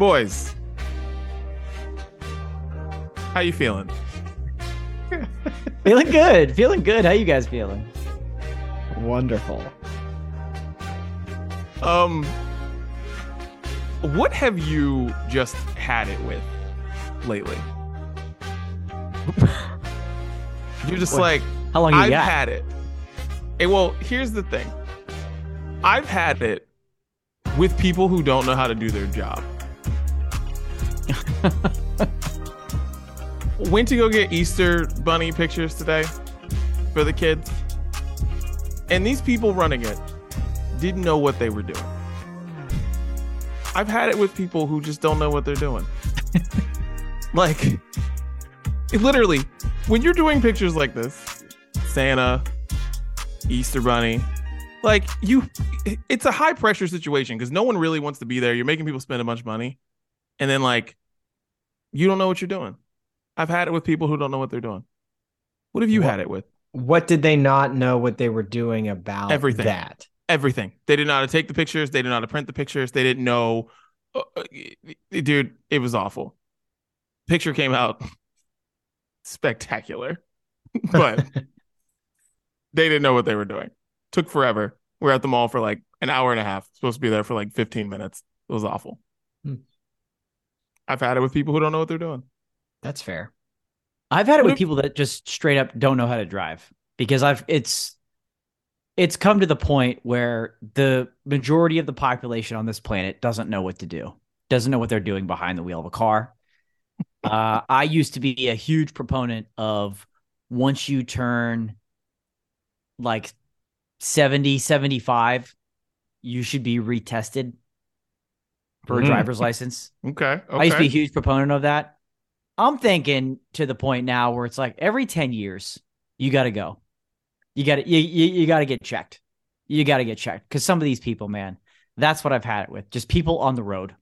Boys, how you feeling? Feeling good. Feeling good. How you guys feeling? Wonderful. Um, what have you just had it with lately? You're just What? like, How long you I've got? had it. Hey, well, here's the thing. I've had it with people who don't know how to do their job. Went to go get Easter bunny pictures today for the kids. And these people running it didn't know what they were doing. I've had it with people who just don't know what they're doing. like, it literally, when you're doing pictures like this, Santa, Easter Bunny, like you, it's a high pressure situation because no one really wants to be there. You're making people spend a bunch of money, and then like, you don't know what you're doing. I've had it with people who don't know what they're doing. What have you What- had it with? What did they not know what they were doing about Everything. that? Everything. They didn't know how to take the pictures. They didn't know how to print the pictures. They didn't know. uh, uh, dude, it was awful. Picture came out spectacular, but they didn't know what they were doing. Took forever. We are at the mall for like an hour and a half. Supposed to be there for like 15 minutes. It was awful. I've had it with people who don't know what they're doing. That's fair. I've had it What with if- people that just straight up don't know how to drive because I've it's it's come to the point where the majority of the population on this planet doesn't know what to do, doesn't know what they're doing behind the wheel of a car. Uh, I used to be a huge proponent of once you turn like 70, 75, you should be retested for a Mm. driver's license. Okay. I used to be a huge proponent of that. I'm thinking to the point now where it's like every 10 years, you got to go. You got to you, you, you got to get checked. You got to get checked cuz some of these people, man, that's what I've had it with. Just people on the road.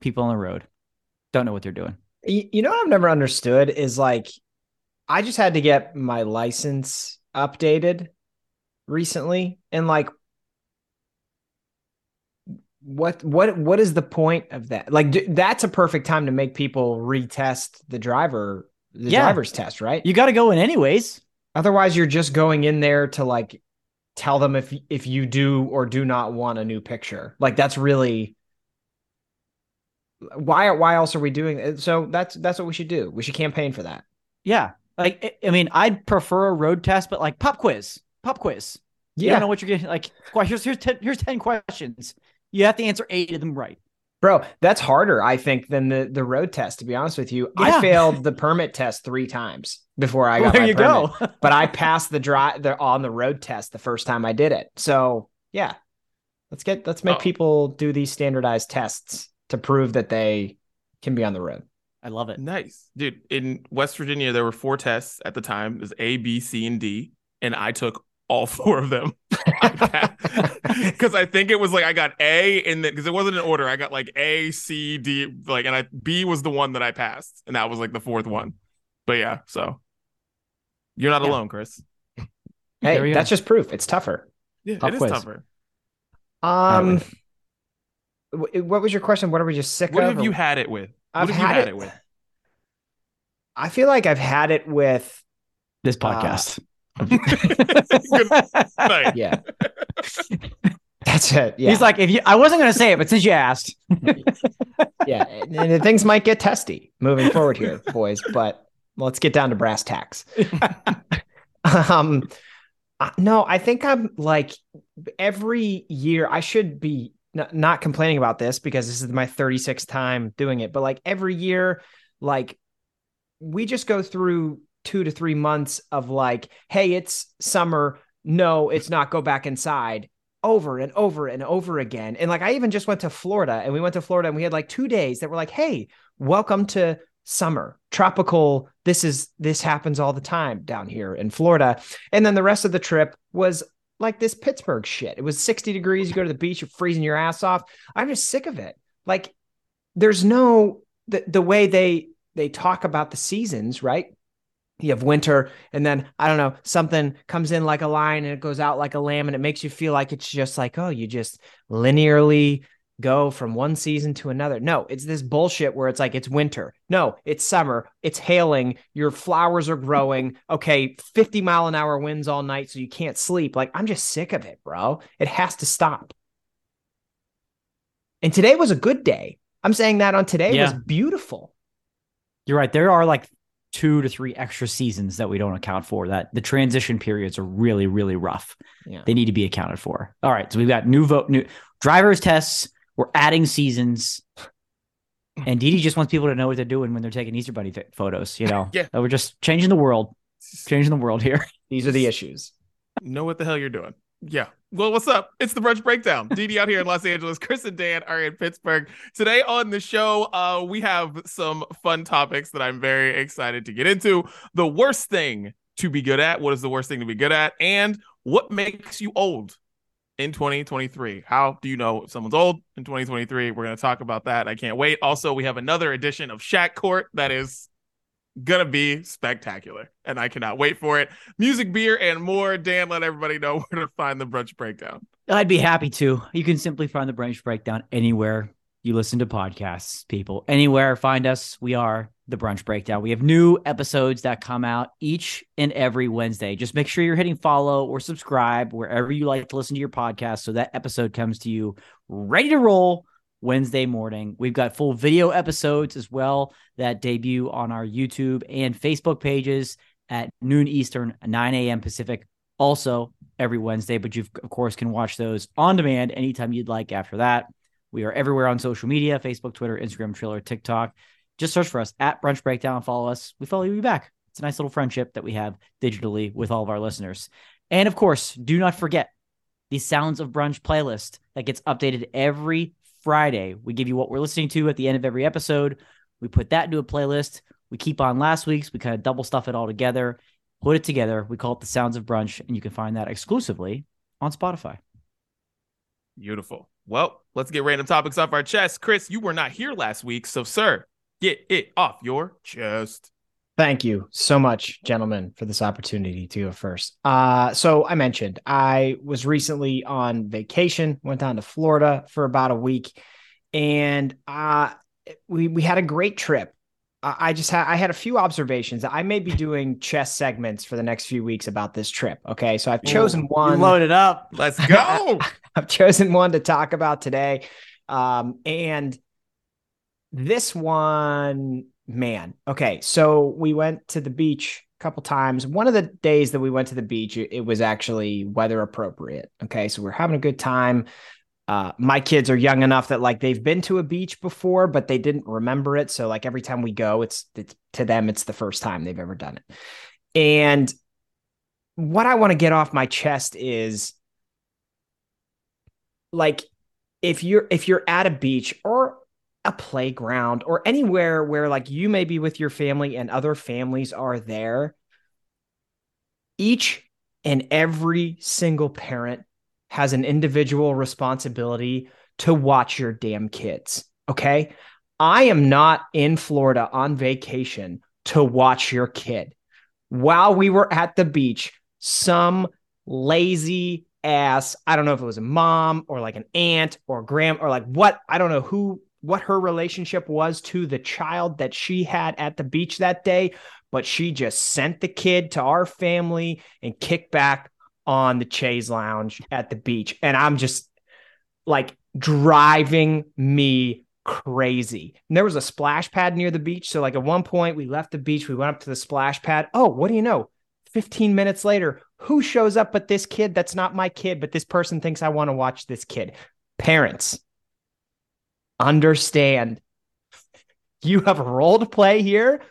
People on the road don't know what they're doing. You, you know what I've never understood is like, I just had to get my license updated recently, and like, what what what is the point of that? Like, d- that's a perfect time to make people retest the driver, the Yeah. driver's test, right? You got to go in anyways. Otherwise, you're just going in there to like tell them if if you do or do not want a new picture. Like that's really why why else are we doing it? So that's that's what we should do. We should campaign for that. Yeah. Like I- mean, I'd prefer a road test but like pop quiz. Pop quiz. You Yeah, don't know what you're getting like here's here's 10, here's 10 questions. You have to answer 8 of them right. bro, that's harder I think than the the road test. To be honest with you, I failed the permit test three times before I got there my you permit. go. but I passed the drive the on the road test the first time I did it. So yeah, let's get let's make Oh. people do these standardized tests to prove that they can be on the road. I love it. Nice. Dude, in West Virginia, there were four tests at the time. It was A, B, C, and D. And I took all four of them. Because I think it was like I got A and then because it wasn't in order. I got like A, C, D, like and I B was the one that I passed. And that was like the fourth one. But yeah, so you're not Yeah. alone, Chris. Hey, that's go. just proof. It's tougher. Yeah, Pop it is quiz. tougher. Um, what was your question? What are we just sick What of? have you had it with? What I've have you had had it- it with? I feel like I've had it with. This Uh, podcast. Good night. Yeah, that's it. Yeah, He's like, if you, I wasn't going to say it, but since you asked, yeah, and, and things might get testy moving forward here, boys. But let's get down to brass tacks. um, uh, no, I think I'm like every year. I should be n- not complaining about this because this is my 36th time doing it. But like every year, like we just go through two to three months of like, hey, it's summer. No, it's not. Go back inside over and over and over again. And like I even just went to Florida and we went to Florida and we had like two days that were like, hey, welcome to summer, tropical. This is this happens all the time down here in Florida. And then the rest of the trip was like this Pittsburgh shit. It was 60 degrees. You go to the beach, you're freezing your ass off. I'm just sick of it. Like there's no the, the way they they talk about the seasons, right? You have winter, and then I don't know, something comes in like a line and it goes out like a lamb, and it makes you feel like it's just like, oh, you just linearly go from one season to another. No, it's this bullshit where it's like it's winter. No, it's summer. It's hailing. Your flowers are growing. Okay, 50 mile an hour winds all night so you can't sleep. Like I'm just sick of it, bro. It has to stop. And today was a good day. I'm saying that on today Yeah. was beautiful. You're right. There are like two to three extra seasons that we don't account for. That the transition periods are really, really rough. Yeah. They need to be accounted for. All right. So we've got new vote, new drivers tests. We're adding seasons. Hmm. And Didi just wants people to know what they're doing when they're taking Easter Bunny th- photos. You know, Yeah. That we're just changing the world, changing the world here. These are the issues. know what the hell you're doing. Yeah. Well, what's up? It's the brunch breakdown. Didi out here in Los Angeles. Chris and Dan are in Pittsburgh. Today on the show, uh, we have some fun topics that I'm very excited to get into. The worst thing to be good at. What is the worst thing to be good at? And what makes you old in 2023? How do you know if someone's old in 2023? We're going to talk about that. I can't wait. Also, we have another edition of Shaq Court that is gonna be spectacular and i cannot wait for it music beer and more dan let everybody know where to find the brunch breakdown I'd be happy to. You can simply find the brunch Breakdown anywhere you listen to podcasts, people. Anywhere, find us. We are the Brunch Breakdown. We have new episodes that come out each and every Wednesday. Just make sure you're hitting follow or subscribe wherever you like to listen to your podcast so that episode comes to you ready to roll Wednesday morning. We've got full video episodes as well that debut on our YouTube and Facebook pages at noon Eastern, 9 a.m. Pacific also every Wednesday, but you of course can watch those on demand anytime you'd like after that. We are everywhere on social media, Facebook, Twitter, Instagram, Triller, TikTok. Just search for us at Brunch Breakdown. Follow us. We follow you back. It's a nice little friendship that we have digitally with all of our listeners. And of course, do not forget the Sounds of Brunch playlist that gets updated every Friday. We give you what we're listening to at the end of every episode. We put that into a playlist. We keep on last week's. We kind of double stuff it all together, put it together. We call it the Sounds of Brunch, and you can find that exclusively on Spotify. beautiful well let's get random topics off our chest chris you were not here last week so sir get it off your chest Thank you so much, gentlemen, for this opportunity to go first. Uh, so I mentioned I was recently on vacation, went down to Florida for about a week, and uh, we we had a great trip. I just had I had a few observations. I may be doing chess segments for the next few weeks about this trip. Okay, so I've chosen one. Load it up. let's go I've chosen one to talk about today. Um, and this one, man, okay. So we went to the beach a couple times. One of the days that we went to the beach, it, was actually weather appropriate. Okay. So we're having a good time. Uh, my kids are young enough that like they've been to a beach before, but they didn't remember it. So like every time we go, it's, it's to them, it's the first time they've ever done it. And what I want to get off my chest is like if you're if you're at a beach or a playground or anywhere where like you may be with your family and other families are there each and every single parent has an individual responsibility to watch your damn kids okay? I am not in florida on vacation to watch your kid. While we were at the beach some lazy ass i don't know if it was a mom or like an aunt or grand or like what i don't know who what her relationship was to the child that she had at the beach that day but she just sent the kid to our family and kicked back on the chaise lounge at the beach. And i'm just like driving me crazy. And there was a splash pad near the beach. So like at one point we left the beach we went up to the splash pad. Oh what do you know? 15 minutes later, who shows up but this kid? That's not my kid, but this person thinks I want to watch this kid? Parents, understand you have a role to play here.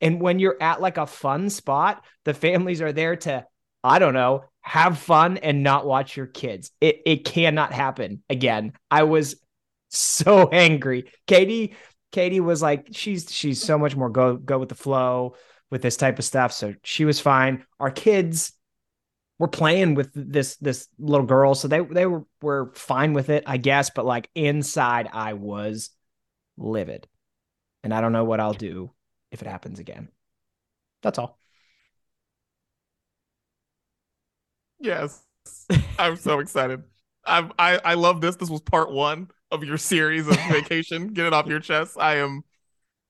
And when you're at like a fun spot, the families are there to, I don't know, have fun and not watch your kids. It it cannot happen again. I was so angry. Katie, Katie was like, she's she's so much more go go with the flow with this type of stuff. So she was fine. Our kids were playing with this this little girl, so they they were were fine with it, I guess. But like inside, I was livid, and I don't know what I'll do if it happens again. That's all. yes i'm so excited I'm, i i love this this was part one of your series of vacation. Get it off your chest. I am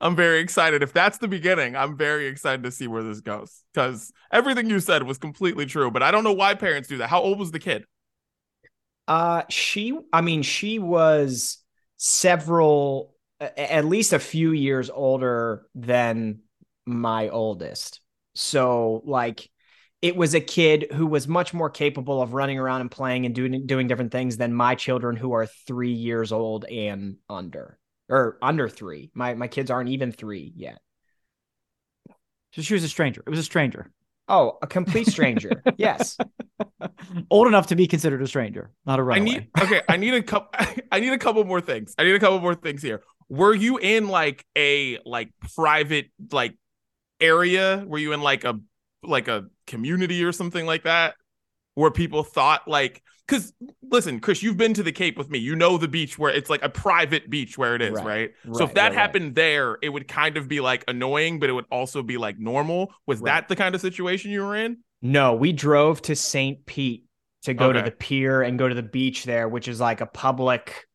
I'm very excited. If that's the beginning, I'm very excited to see where this goes. Because everything you said was completely true, but I don't know why parents do that. How old was the kid? Uh she I mean she was several at least a few years older than my oldest. So like it was a kid who was much more capable of running around and playing and doing doing different things than my children who are 3 years old and under or under 3. My my kids aren't even 3 yet. So she was a stranger. It was a stranger. Oh, a complete stranger. yes. Old enough to be considered a stranger, not a runaway. I need okay, I need a couple I need a couple more things. I need a couple more things here. Were you in like a like private like area? Were you in like a like a community or something like that? Where people thought like because listen, Chris, you've been to the Cape with me. You know the beach where it's like a private beach where it is, right? Right, so if that right, happened there, it would kind of be like annoying, but it would also be like normal. Was Right. that the kind of situation you were in? No, we drove to St. Pete to go to the pier and go to the beach there, which is like a public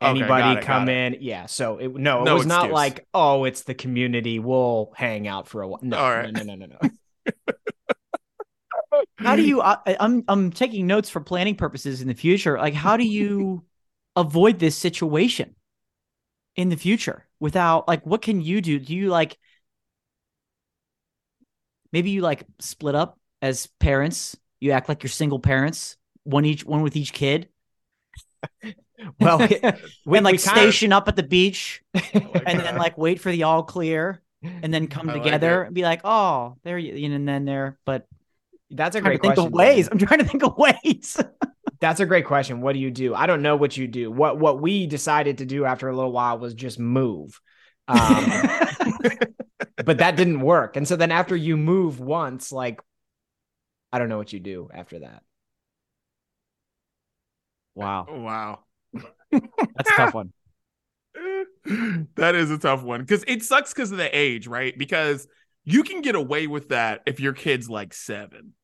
anybody got it, come in. Yeah. So it no, it No was not like, oh, it's the community. We'll hang out for a while. No, right. no, no, no, no, no. How do you? I, I'm I'm taking notes for planning purposes in the future. Like, how do you avoid this situation in the future without like? What can you do? Do you like? Maybe you like split up as parents. You act like you're single parents, one each, one with each kid, Well, we, and like kinda- station up at the beach, oh like and that. then like wait for the all clear, and then come I together it. and be like, oh, there you, and then there. But that's a I'm trying great think question. of ways. I'm trying to think of ways. That's a great question. What do you do? I don't know what you do. What what we decided to do after a little while was just move. Um, but that didn't work. And so then after you move once, like I don't know what you do after that. wow, Wow. that's a tough one. that is a tough one because it sucks because of the age, right? Because you can get away with that if your kid's like seven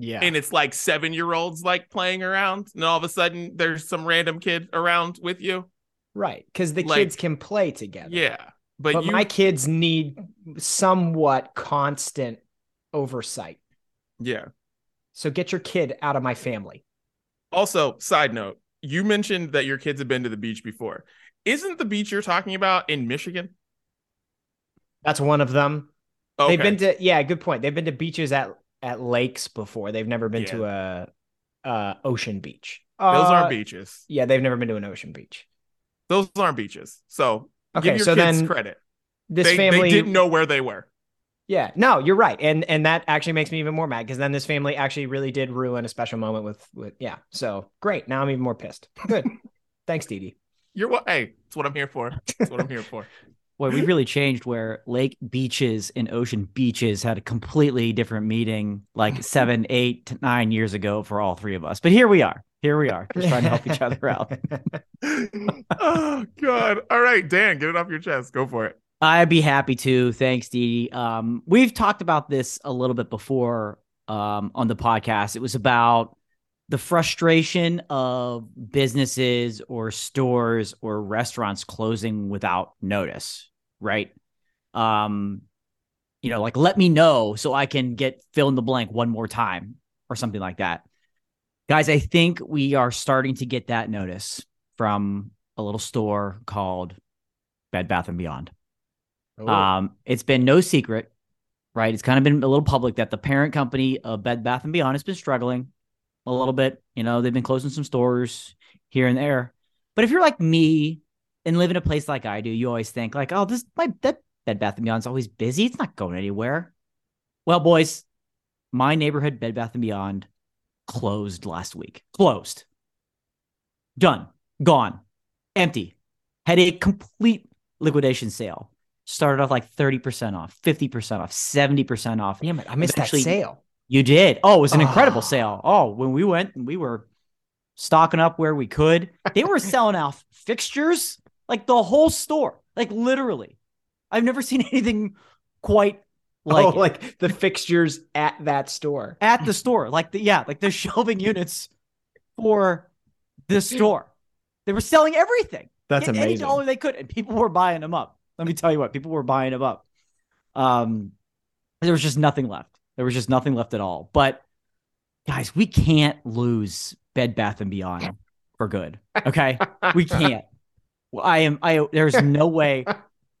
Yeah. and it's like seven year olds like playing around, and all of a sudden there's some random kid around with you. right. Because the like- kids can play together. Yeah. But, But you, my kids need somewhat constant oversight. yeah. So get your kid out of my family. Also, side note, you mentioned that your kids have been to the beach before. Isn't the beach you're talking about in Michigan? That's one of them. Okay. They've been to yeah, good point. They've been to beaches at at lakes before. They've never been to a, ocean beach. Those Uh, aren't beaches. Yeah, they've never been to an ocean beach. Those aren't beaches. So Okay, give your so kids then credit. this They, family they didn't know where they were. Yeah, no, you're right, and and that actually makes me even more mad because then this family actually really did ruin a special moment with with yeah. So great, now I'm even more pissed. Good, thanks, Didi. You're what? Hey, that's what I'm here for. That's what I'm here for. Boy, we really changed where lake beaches and ocean beaches had a completely different meaning like seven, eight, to nine years ago for all three of us. But here we are. Here we are, just trying to help each other out. oh God! All right, Dan, get it off your chest. Go for it. I'd be happy to. Thanks, Dee. Dee. Um, we've talked about this a little bit before um, on the podcast. It was about the frustration of businesses or stores or restaurants closing without notice, right? Um, you know, like let me know so I can get fill in the blank one more time or something like that. Guys, I think we are starting to get that notice from a little store called Bed Bath and Beyond. Um, it's been no secret, right? It's kind of been a little public that the parent company of Bed Bath and Beyond has been struggling a little bit. You know, they've been closing some stores here and there. But if you're like me and live in a place like I do, you always think like, oh, this my that Bed Bath and Beyond's always busy. It's not going anywhere. Well, boys, my neighborhood Bed Bath and Beyond closed last week. Closed. Done. Gone. Empty. Had a complete liquidation sale. Started off like 30% off, 50% off, 70% off. Damn it, I missed Eventually- that sale. You did. Oh, it was an incredible Ah. sale. Oh, when we went, we were stocking up where we could. They were selling off fixtures, like the whole store, like literally. I've never seen anything quite like, oh, like the fixtures at that store. at the store, like the yeah, like the shelving units for the store. They were selling everything. That's amazing. Any dollar they could, and people were buying them up. Let me tell you what, people were buying them up. Um, there was just nothing left. There was just nothing left at all. But guys, we can't lose Bed Bath and Beyond for good. Okay, we can't. I am. I. There's no way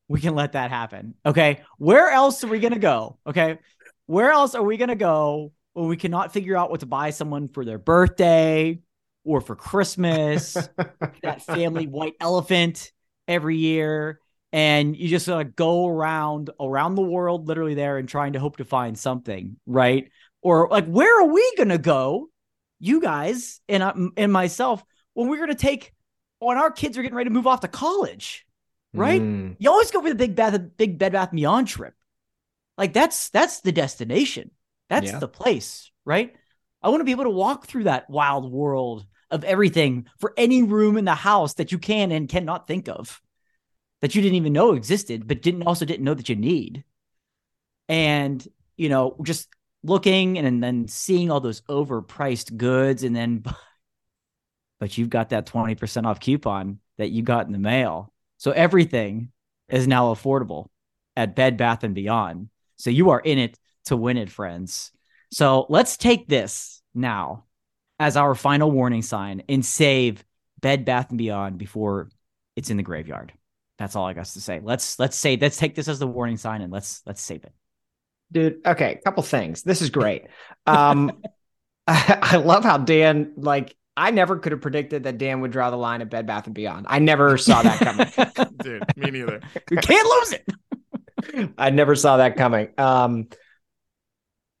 we can let that happen. Okay, where else are we gonna go? Okay, where else are we gonna go when we cannot figure out what to buy someone for their birthday or for Christmas? that family white elephant every year and you just uh, go around around the world literally there and trying to hope to find something right? Or like where are we gonna go you guys and I, and myself when we're gonna take when our kids are getting ready to move off to college right? Mm. you always go for the big bath big bed bath beyond trip. Like that's that's the destination. That's Yeah. the place right? I want to be able to walk through that wild world of everything for any room in the house that you can and cannot think of that you didn't even know existed but didn't also didn't know that you need and you know just looking and and then seeing all those overpriced goods and then but you've got that 20% off coupon that you got in the mail so everything is now affordable at Bed Bath and Beyond. So you are in it to win it, friends. So let's take this now as our final warning sign and save Bed Bath and Beyond before it's in the graveyard. That's all I got to say. Let's let's say let's take this as the warning sign and let's let's save it. dude okay a couple things this is great um I, I love how dan like i never could have predicted that dan would draw the line at bed bath and beyond i never saw that coming Dude, me neither. you can't lose it. i never saw that coming um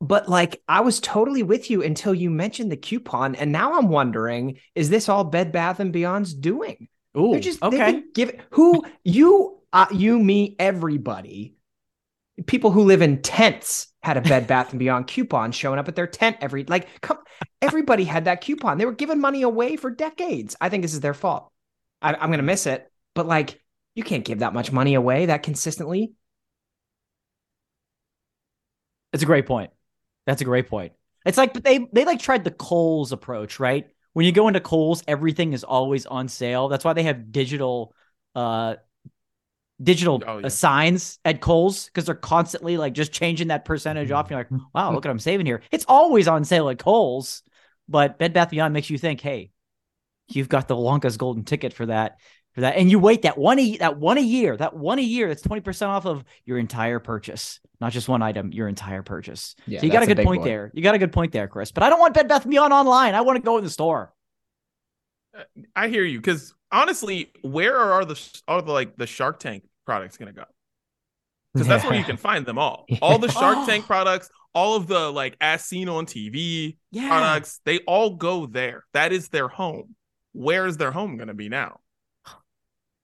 but like i was totally with you until you mentioned the coupon and now i'm wondering is this all bed bath and beyond's doing Ooh, They're just okay. been Give who you uh, you me everybody. People who live in tents had a Bed Bath and Beyond coupon showing up at their tent every like come. Everybody had that coupon. They were giving money away for decades. I think this is their fault. I, I'm gonna miss it, but like you can't give that much money away that consistently. It's a great point. That's a great point. It's like but they they like tried the Kohl's approach, right? When you go into Kohl's, everything is always on sale. That's why they have digital uh digital Oh, yeah. uh, signs at Kohl's because they're constantly like just changing that percentage off. You're like, wow, look what I'm saving here. It's always on sale at Kohl's, but Bed Bath Beyond makes you think, hey, you've got the Wonka's golden ticket for that. For that, and you wait that one a that one a year, that one a year, that's twenty percent off of your entire purchase, not just one item, your entire purchase. Yeah, so you got a that's a good point there. You got a good point there, Chris. But I don't want Bed Bath Beyond online. I want to go in the store. Uh, I hear you because honestly, where are the are the like the Shark Tank products gonna go? Because that's where you can find them all. All the Shark Oh. Tank products, all of the like as seen on TV Yeah, products, they all go there. That is their home. Where is their home gonna be now?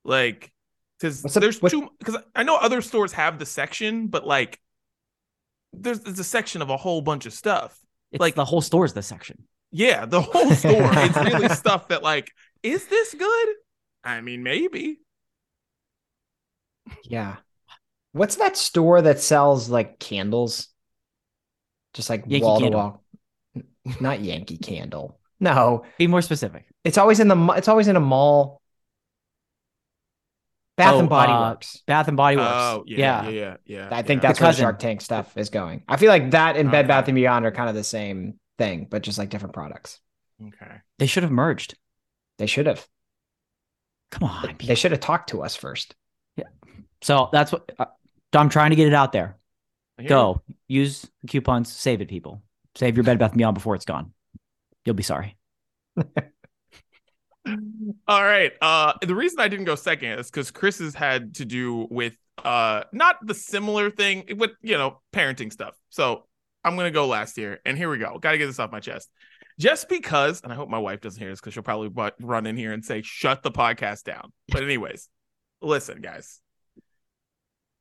Like, because What's there's what- two. Because I know other stores have the section, but like, there's, there's a section of a whole bunch of stuff. it's like- like the whole store is the section. Yeah, the whole store. it's really stuff that like, is this good? I mean, maybe. Yeah. What's that store that sells like candles? Just like Yankee wall to Candle. wall. Not Yankee Candle. No, Be more specific. it's always in the it's always in a mall. Bath Oh, and Body uh, Works. Bath and Body Works. Oh, yeah, yeah, yeah, yeah. I think yeah. that's where cousin. Shark Tank stuff is going. I feel like that and Bed Okay. Bath and Beyond are kind of the same thing, but just like different products. okay. They should have merged. They should have. Come on, They should have talked to us first. Yeah. So that's what uh, I'm trying to get it out there. I hear Go use the coupons, save it, people. Save your Bed Bath and Beyond before it's gone. You'll be sorry. All right. Uh, the reason I didn't go second is because Chris's had to do with uh not the similar thing, but you know, parenting stuff. So I'm gonna go last here, and here we go. Got to get this off my chest. Just because, and I hope my wife doesn't hear this because she'll probably bu- run in here and say, "Shut the podcast down." But anyways, listen, guys.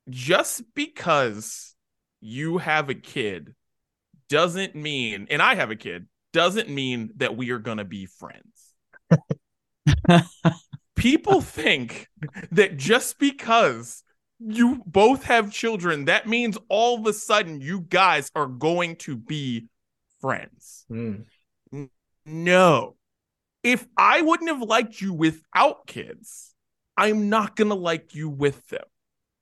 Just because you have a kid doesn't mean, and I have a kid, doesn't mean that we are gonna be friends. People think that just because you both have children, that means all of a sudden you guys are going to be friends. Hmm. No. if I wouldn't have liked you without kids, I'm not going to like you with them.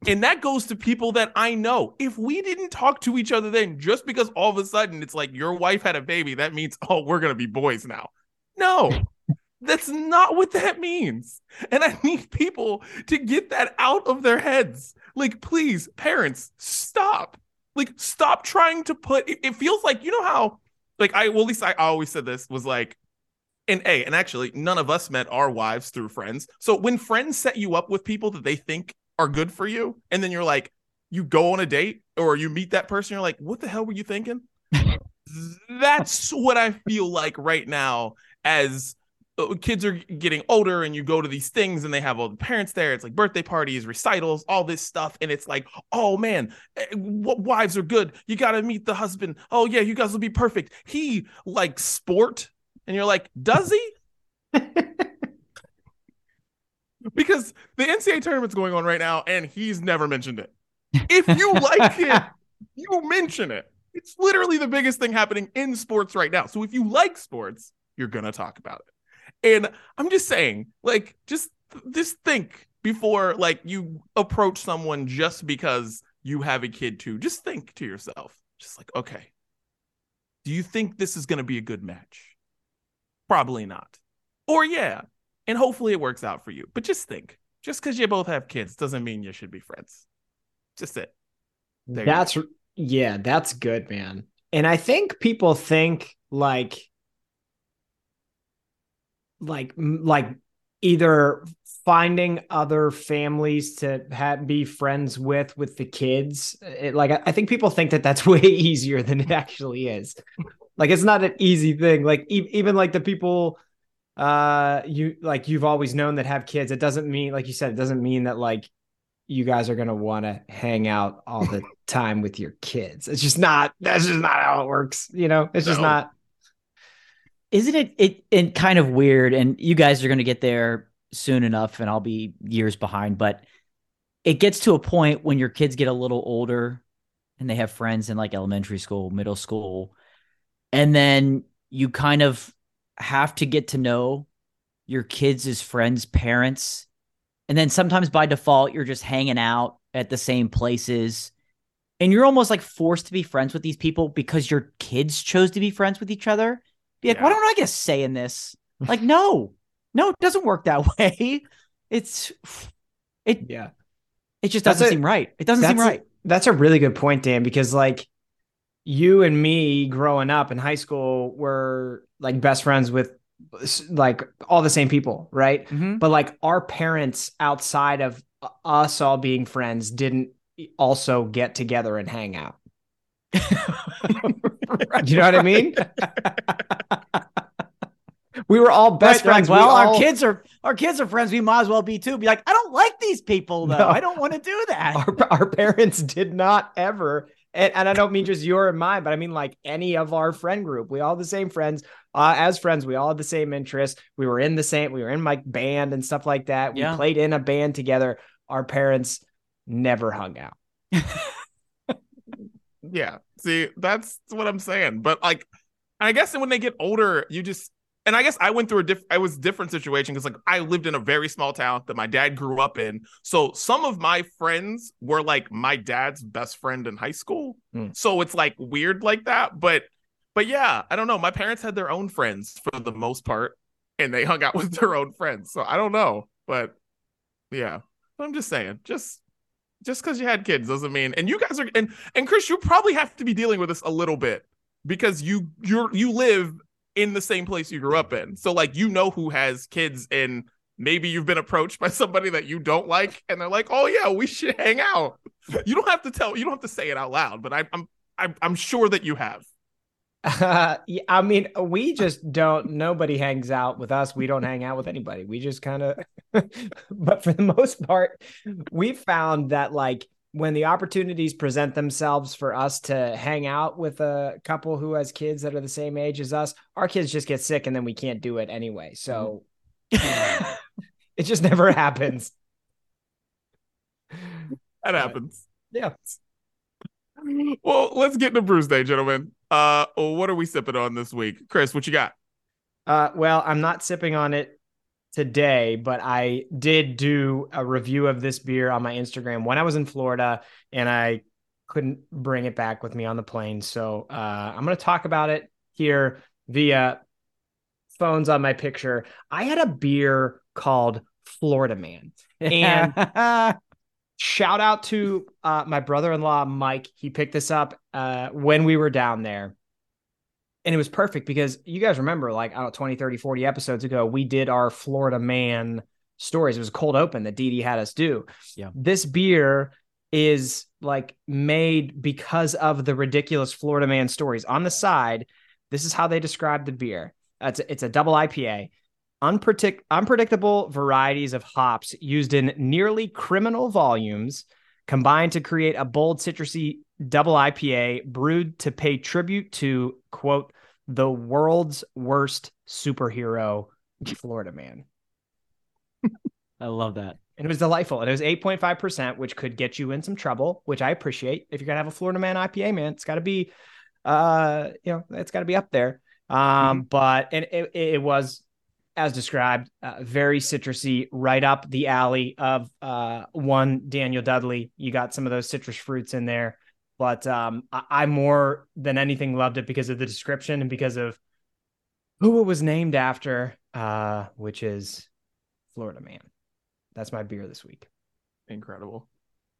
And that goes to people that I know. If we didn't talk to each other then, just because all of a sudden it's like your wife had a baby, that means, oh, we're going to be boys now. No, that's not what that means. And I need people to get that out of their heads. Like, please, parents, stop. Like, stop trying to put it, it feels like, you know how, like, I, well, at least I always said this was like, and A, and actually, none of us met our wives through friends. So when friends set you up with people that they think are good for you, and then you're like, you go on a date or you meet that person, you're like, what the hell were you thinking? That's what I feel like right now as kids are getting older and you go to these things and they have all the parents there. It's like birthday parties, recitals, all this stuff. And it's like, oh man, eh, what wives are good. You got to meet the husband. Oh yeah, you guys will be perfect. He like sport. And you're like, does he? because the NCAA tournament's going on right now and he's never mentioned it. If you like it, you mention it. It's literally the biggest thing happening in sports right now. So if you like sports, you're going to talk about it. And I'm just saying, like, just just think before like you approach someone just because you have a kid too. Just think to yourself, just like, okay, do you think this is going to be a good match? Probably not. Or yeah, and hopefully it works out for you. But just think, just because you both have kids doesn't mean you should be friends. Just it. There that's yeah, that's good, man. And I think people think like like like either finding other families to have, be friends with with the kids it, like I, I, think people think that that's way easier than it actually is. Like it's not an easy thing. Like e- even like the people uh you like you've always known that have kids it doesn't mean like you said it doesn't mean that like you guys are going to want to hang out all the time with your kids. It's just not that's just not how it works you know? It's just no. not isn't it, it it kind of weird and you guys are going to get there soon enough and I'll be years behind but it gets to a point when your kids get a little older and they have friends in like elementary school middle school and then you kind of have to get to know your kids as friends parents and then sometimes by default you're just hanging out at the same places and you're almost like forced to be friends with these people because your kids chose to be friends with each other be like, yeah. why don't I get a say in this? Like, no, no, it doesn't work that way. It's it. Yeah, it just doesn't seem right. It doesn't seem right. A, that's a really good point, Dan, because like you and me growing up in high school were like best friends with like all the same people, right? Mm-hmm. But like our parents outside of us all being friends didn't also get together and hang out. You know what I mean? we were all best right, friends. Well, we our all... kids are our kids are friends. We might as well be too. Be like, I don't like these people though. No. I don't want to do that. Our, our parents did not ever. And, and, I don't mean just your and mine, but I mean like any of our friend group. We all the same friends. Uh, as friends, we all had the same interests. We were in the same. We were in like band and stuff like that. We yeah. played in a band together. Our parents never hung out. yeah. See, that's what I'm saying. But like, I guess when they get older, you just and I guess I went through a diff I was different situation because like I lived in a very small town that my dad grew up in. So some of my friends were like my dad's best friend in high school. Mm. So it's like weird like that. But but yeah, I don't know. My parents had their own friends for the most part, and they hung out with their own friends. So I don't know. But yeah. I'm just saying, just just because you had kids doesn't mean and you guys are and and chris you probably have to be dealing with this a little bit because you you're you live in the same place you grew up in. So like you know who has kids and maybe you've been approached by somebody that you don't like and they're like oh yeah we should hang out. You don't have to tell you don't have to say it out loud but I, i'm i'm i'm sure that you have uh, yeah, I mean, we just don't. Nobody hangs out with us. We don't hang out with anybody. We just kind of. but for the most part, we found that like when the opportunities present themselves for us to hang out with a couple who has kids that are the same age as us, our kids just get sick and then we can't do it anyway. So mm-hmm. it just never happens. That happens. Yeah. Well, let's get to Brews Day, gentlemen. Uh, what are we sipping on this week, Chris? What you got? Uh, well, I'm not sipping on it today, but I did do a review of this beer on my Instagram when I was in Florida, and I couldn't bring it back with me on the plane. So uh, I'm going to talk about it here via phones on my picture. I had a beer called Florida Man, and shout out to uh, my brother-in-law Mike. He picked this up uh, when we were down there. And it was perfect because you guys remember like I don't know 20 30 40 episodes ago we did our Florida man stories. It was a cold open that Didi had us do. Yeah. this beer is like made because of the ridiculous Florida man stories. On the side this is how they describe the beer. It's a, it's a double IPA Unpredict- unpredictable varieties of hops used in nearly criminal volumes combined to create a bold citrusy double IPA brewed to pay tribute to quote the world's worst superhero, Florida Man. I love that. And it was delightful. And it was 8.5%, which could get you in some trouble, which I appreciate. If you're gonna have a Florida Man IPA, man, it's gotta be uh, you know, it's gotta be up there. Um, but and it, it was as described, uh, very citrusy, right up the alley of uh, one Daniel Dudley. You got some of those citrus fruits in there, but um, I-, I more than anything loved it because of the description and because of who it was named after, uh, which is Florida Man. That's my beer this week. Incredible.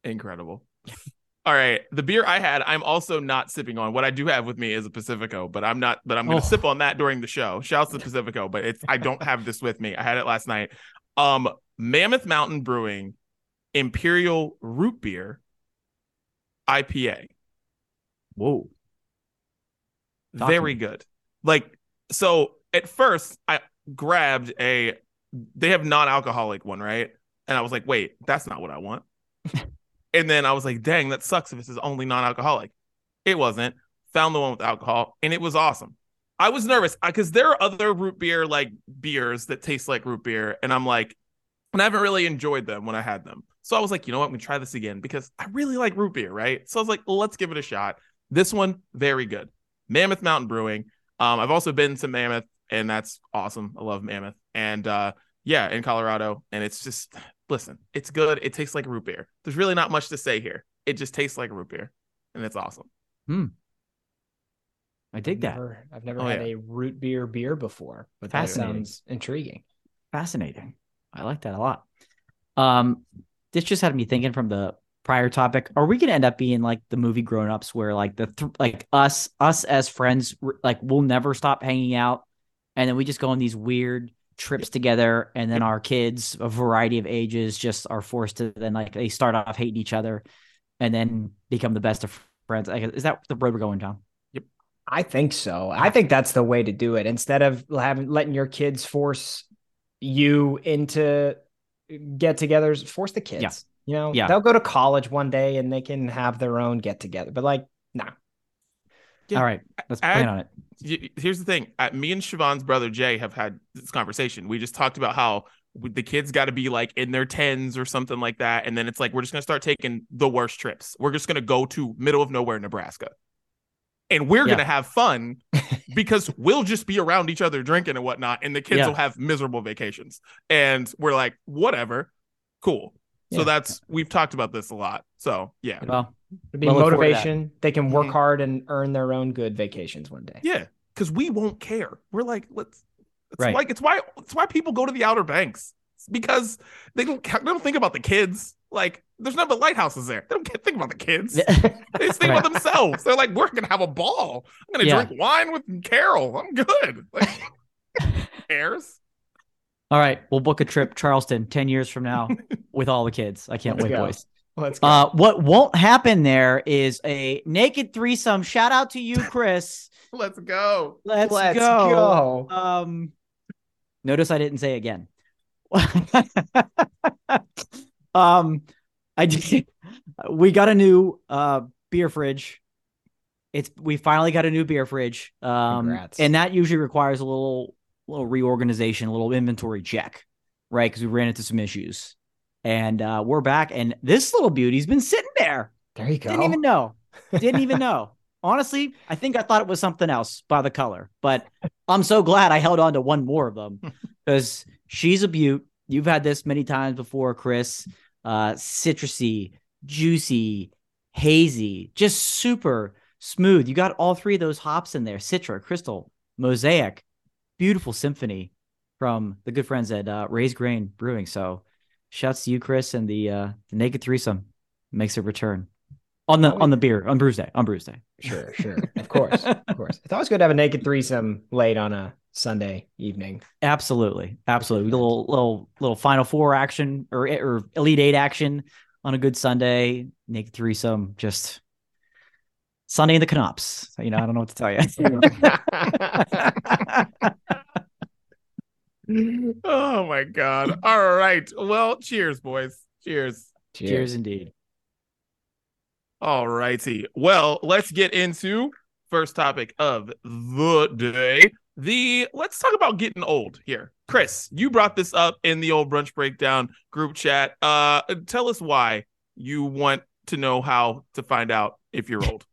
Incredible. All right. The beer I had, I'm also not sipping on. What I do have with me is a Pacifico, but I'm not, but I'm gonna Oh. sip on that during the show. Shouts to Pacifico, but it's I don't have this with me. I had it last night. Um, Mammoth Mountain Brewing Imperial Root Beer IPA. Whoa. Talk Very good. Like, so at first I grabbed a they have non-alcoholic one, right? And I was like, wait, that's not what I want. and then I was like, dang, that sucks if this is only non-alcoholic. It wasn't. Found the one with alcohol, and it was awesome. I was nervous because there are other root beer like beers that taste like root beer, and I'm like, and I haven't really enjoyed them when I had them. So I was like, you know what, I'm gonna try this again because I really like root beer, right? So I was like, let's give it a shot. This one, very good. Mammoth Mountain Brewing. Um, I've also been to Mammoth, and that's awesome. I love Mammoth, and uh, yeah, in Colorado, and it's just listen, it's good. It tastes like root beer. There's really not much to say here. It just tastes like root beer, and it's awesome. Hmm. I dig that. Never, I've never Oh, had yeah. a root beer beer before, but that sounds intriguing. Fascinating. I like that a lot. Um, this just had me thinking from the prior topic. Are we gonna end up being like the movie Grown Ups, where like the th- like us us as friends like we'll never stop hanging out, and then we just go on these weird trips together, and then our kids, a variety of ages, just are forced to then like they start off hating each other, and then become the best of friends. Is that the road we're going down? Yep. I think so. I think that's the way to do it. Instead of having letting your kids force you into get-togethers, force the kids. Yeah. You know, Yeah. they'll go to college one day and they can have their own get-together. But like, nah. Yeah. All right, let's I- plan on it. Y- Here's the thing. Uh, me and Siobhan's brother Jay have had this conversation. We just talked about how the kids got to be like in their tens or something like that, and then it's like we're just gonna start taking the worst trips. We're just gonna go to middle of nowhere, Nebraska, and we're Yeah. gonna have fun because we'll just be around each other drinking and whatnot, and the kids Yeah. will have miserable vacations. And we're like, whatever, cool. So that's we've talked about this a lot. So yeah, Well, It'd be Well, look forward to that. motivation. They can work Mhm. hard and earn their own good vacations one day. Yeah, because we won't care. We're like, let's. It's Right. like it's why it's why people go to the Outer Banks It's because they don't they don't think about the kids. Like, there's none but lighthouses there. They don't think about the kids. They just think Right. about themselves. They're like, we're gonna have a ball. I'm gonna Yeah. drink wine with Carol. I'm good. Like, cares. All right, we'll book a trip Charleston 10 years from now with all the kids. I can't Let's wait, go. boys. Let's go. Uh, what won't happen there is a naked threesome. Shout out to you, Chris. Let's go. Let's, Let's go. go. Um, notice I didn't say again. um, I did. We got a new uh beer fridge. It's we finally got a new beer fridge. Um, Congrats. and that usually requires a little little reorganization, a little inventory check, right? Because we ran into some issues, and uh, we're back. And this little beauty's been sitting there. There you go. Didn't even know. Didn't even know. Honestly, I think I thought it was something else by the color, but I'm so glad I held on to one more of them because she's a beaut. You've had this many times before, Chris. Uh, citrusy, juicy, hazy, just super smooth. You got all three of those hops in there: Citra, Crystal, Mosaic. Beautiful symphony from the good friends at uh, Raised Grain Brewing. So, shouts to you, Chris, and the uh, the Naked Threesome makes a return on the on the beer on Brews Day on Brews Day. Sure, sure, of course, of course. It's always good to have a naked threesome late on a Sunday evening. Absolutely, absolutely. A Little little little Final Four action or or Elite Eight action on a good Sunday. Naked threesome, just Sunday in the Knops. You know, I don't know what to tell you. oh my god! All right. Well, cheers, boys. Cheers. Cheers, cheers indeed. All righty. Well, let's get into first topic of the day. The let's talk about getting old here. Chris, you brought this up in the old brunch breakdown group chat. Uh tell us why you want to know how to find out if you're old.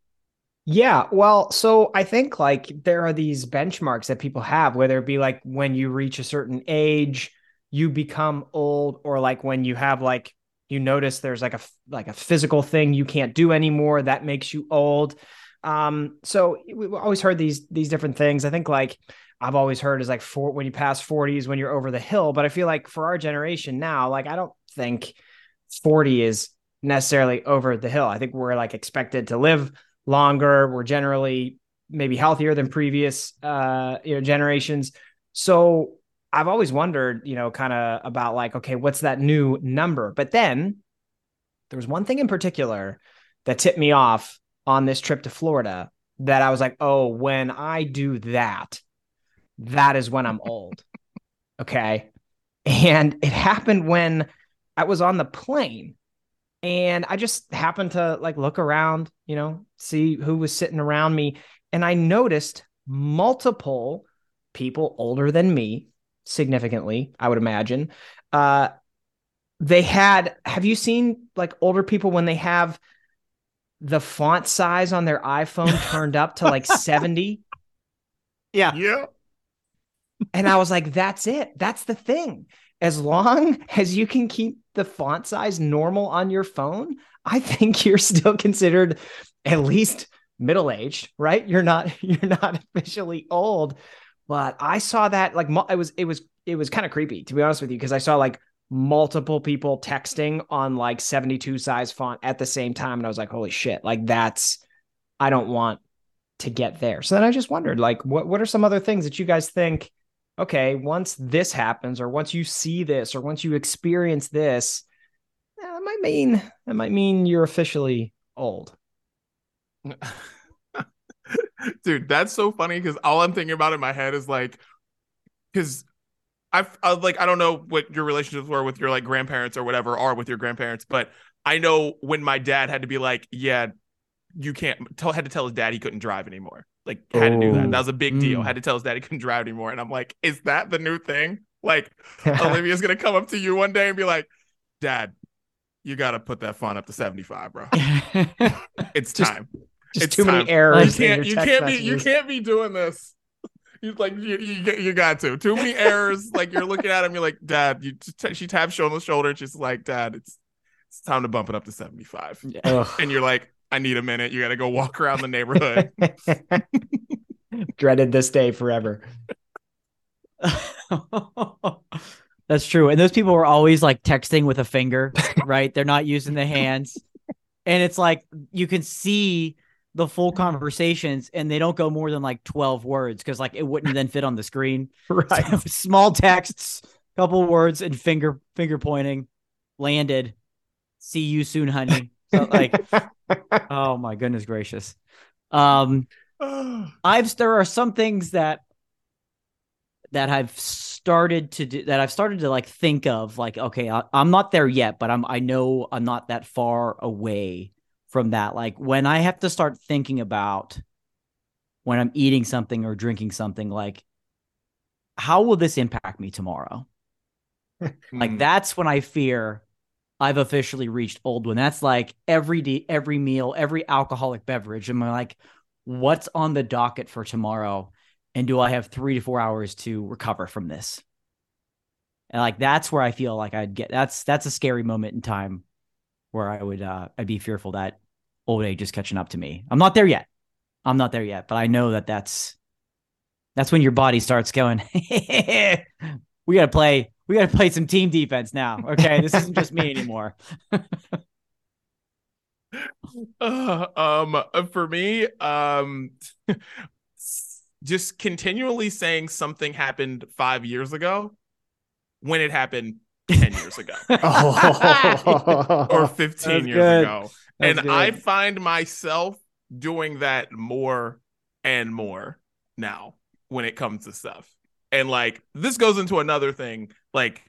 Yeah, well, so I think like there are these benchmarks that people have, whether it be like when you reach a certain age, you become old, or like when you have like you notice there's like a like a physical thing you can't do anymore that makes you old. Um so we've always heard these these different things. I think like i've always heard is like for when you pass 40s when you're over the hill but i feel like for our generation now like i don't think 40 is necessarily over the hill. I think we're like expected to live longer we're generally maybe healthier than previous uh you know generations so I've always wondered, you know, kind of about like, okay, what's that new number? But then there was one thing in particular that tipped me off on this trip to Florida that I was like, oh, when I do that, that is when I'm old. okay. And it happened when I was on the plane and I just happened to like look around, you know, see who was sitting around me. And I noticed multiple people older than me significantly, I would imagine. Uh, they had, have you seen like older people when they have the font size on their iPhone turned up to like 70? Yeah. Yeah. And I was like, that's it. That's the thing. As long as you can keep the font size normal on your phone, I think you're still considered at least middle aged, right? You're not you're not officially old. But I saw that like it was it was it was kind of creepy to be honest with you because I saw like multiple people texting on like 72 size font at the same time and I was like holy shit like that's I don't want to get there. So then I just wondered like what what are some other things that you guys think okay, once this happens or once you see this or once you experience this eh, that might mean that might mean you're officially old. Dude, that's so funny because all I'm thinking about in my head is like, because I've, I like I don't know what your relationships were with your like grandparents or whatever are with your grandparents, but I know when my dad had to be like, yeah, you can't tell had to tell his dad he couldn't drive anymore. Like had to do that. That was a big mm. deal. Had to tell his dad he couldn't drive anymore. And I'm like, is that the new thing? Like Olivia's gonna come up to you one day and be like, Dad, you gotta put that font up to 75, bro. it's time. Just it's too time. many errors. You can't, you can't be you can't be doing this. You like you, you you got to too many errors. like you're looking at him, you're like, Dad. You t- she taps you on the shoulder, and she's like, Dad, it's it's time to bump it up to 75. Yeah. And you're like, I need a minute. You got to go walk around the neighborhood. Dreaded this day forever. That's true. And those people were always like texting with a finger, right? They're not using the hands. And it's like you can see the full conversations and they don't go more than like 12 words because like it wouldn't then fit on the screen right so, small texts couple words and finger finger pointing landed see you soon honey so like oh my goodness gracious um i've there are some things that that i've started to do that i've started to like think of like okay I, i'm not there yet but i'm i know i'm not that far away from that. Like when I have to start thinking about when I'm eating something or drinking something, like how will this impact me tomorrow? like hmm. that's when I fear I've officially reached old one. that's like every day, every meal, every alcoholic beverage. And I'm like, what's on the docket for tomorrow? And do I have three to four hours to recover from this? And like that's where I feel like I'd get that's that's a scary moment in time where I would uh I'd be fearful that old age is catching up to me. I'm not there yet. I'm not there yet, but I know that that's that's when your body starts going. we got to play. We got to play some team defense now. Okay, this isn't just me anymore. uh, um, for me, um, just continually saying something happened five years ago when it happened 10 years ago oh. or 15 That's years good. ago. That's and I find myself doing that more and more now when it comes to stuff. And like this goes into another thing, like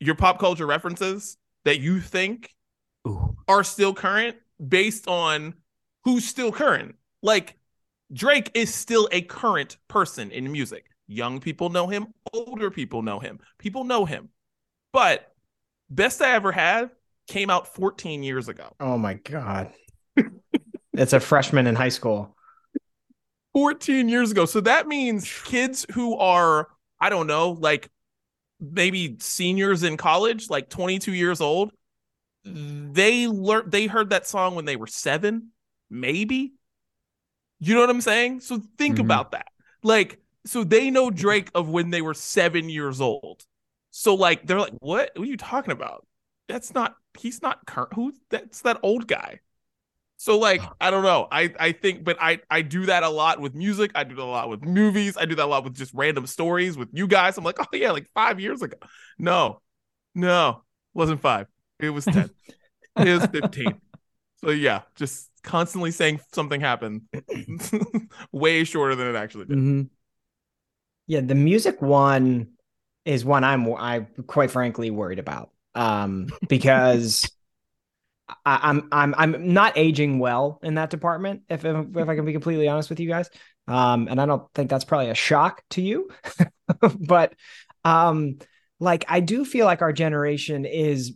your pop culture references that you think Ooh. are still current based on who's still current. Like Drake is still a current person in music. Young people know him, older people know him. People know him. But Best I Ever Had came out 14 years ago. oh my god. it's a freshman in high school. 14 years ago. So that means kids who are, I don't know, like maybe seniors in college, like 22 years old, they learned they heard that song when they were 7, maybe. You know what I'm saying? So think Mhm. about that. Like so they know Drake of when they were 7 years old. So like they're like, "What? What are you talking about? That's not he's not current. Who that's that old guy." So like I don't know. I I think but I I do that a lot with music. I do that a lot with movies. I do that a lot with just random stories with you guys. I'm like, "Oh yeah, like 5 years ago." No. No. Wasn't 5. It was 10. it was 15. So yeah, just constantly saying something happened way shorter than it actually did. Mhm. Yeah, the music one is one I'm I quite frankly worried about. Um, because I, I'm I'm I'm not aging well in that department. If if, if I can be completely honest with you guys, um, and I don't think that's probably a shock to you, but um, like I do feel like our generation is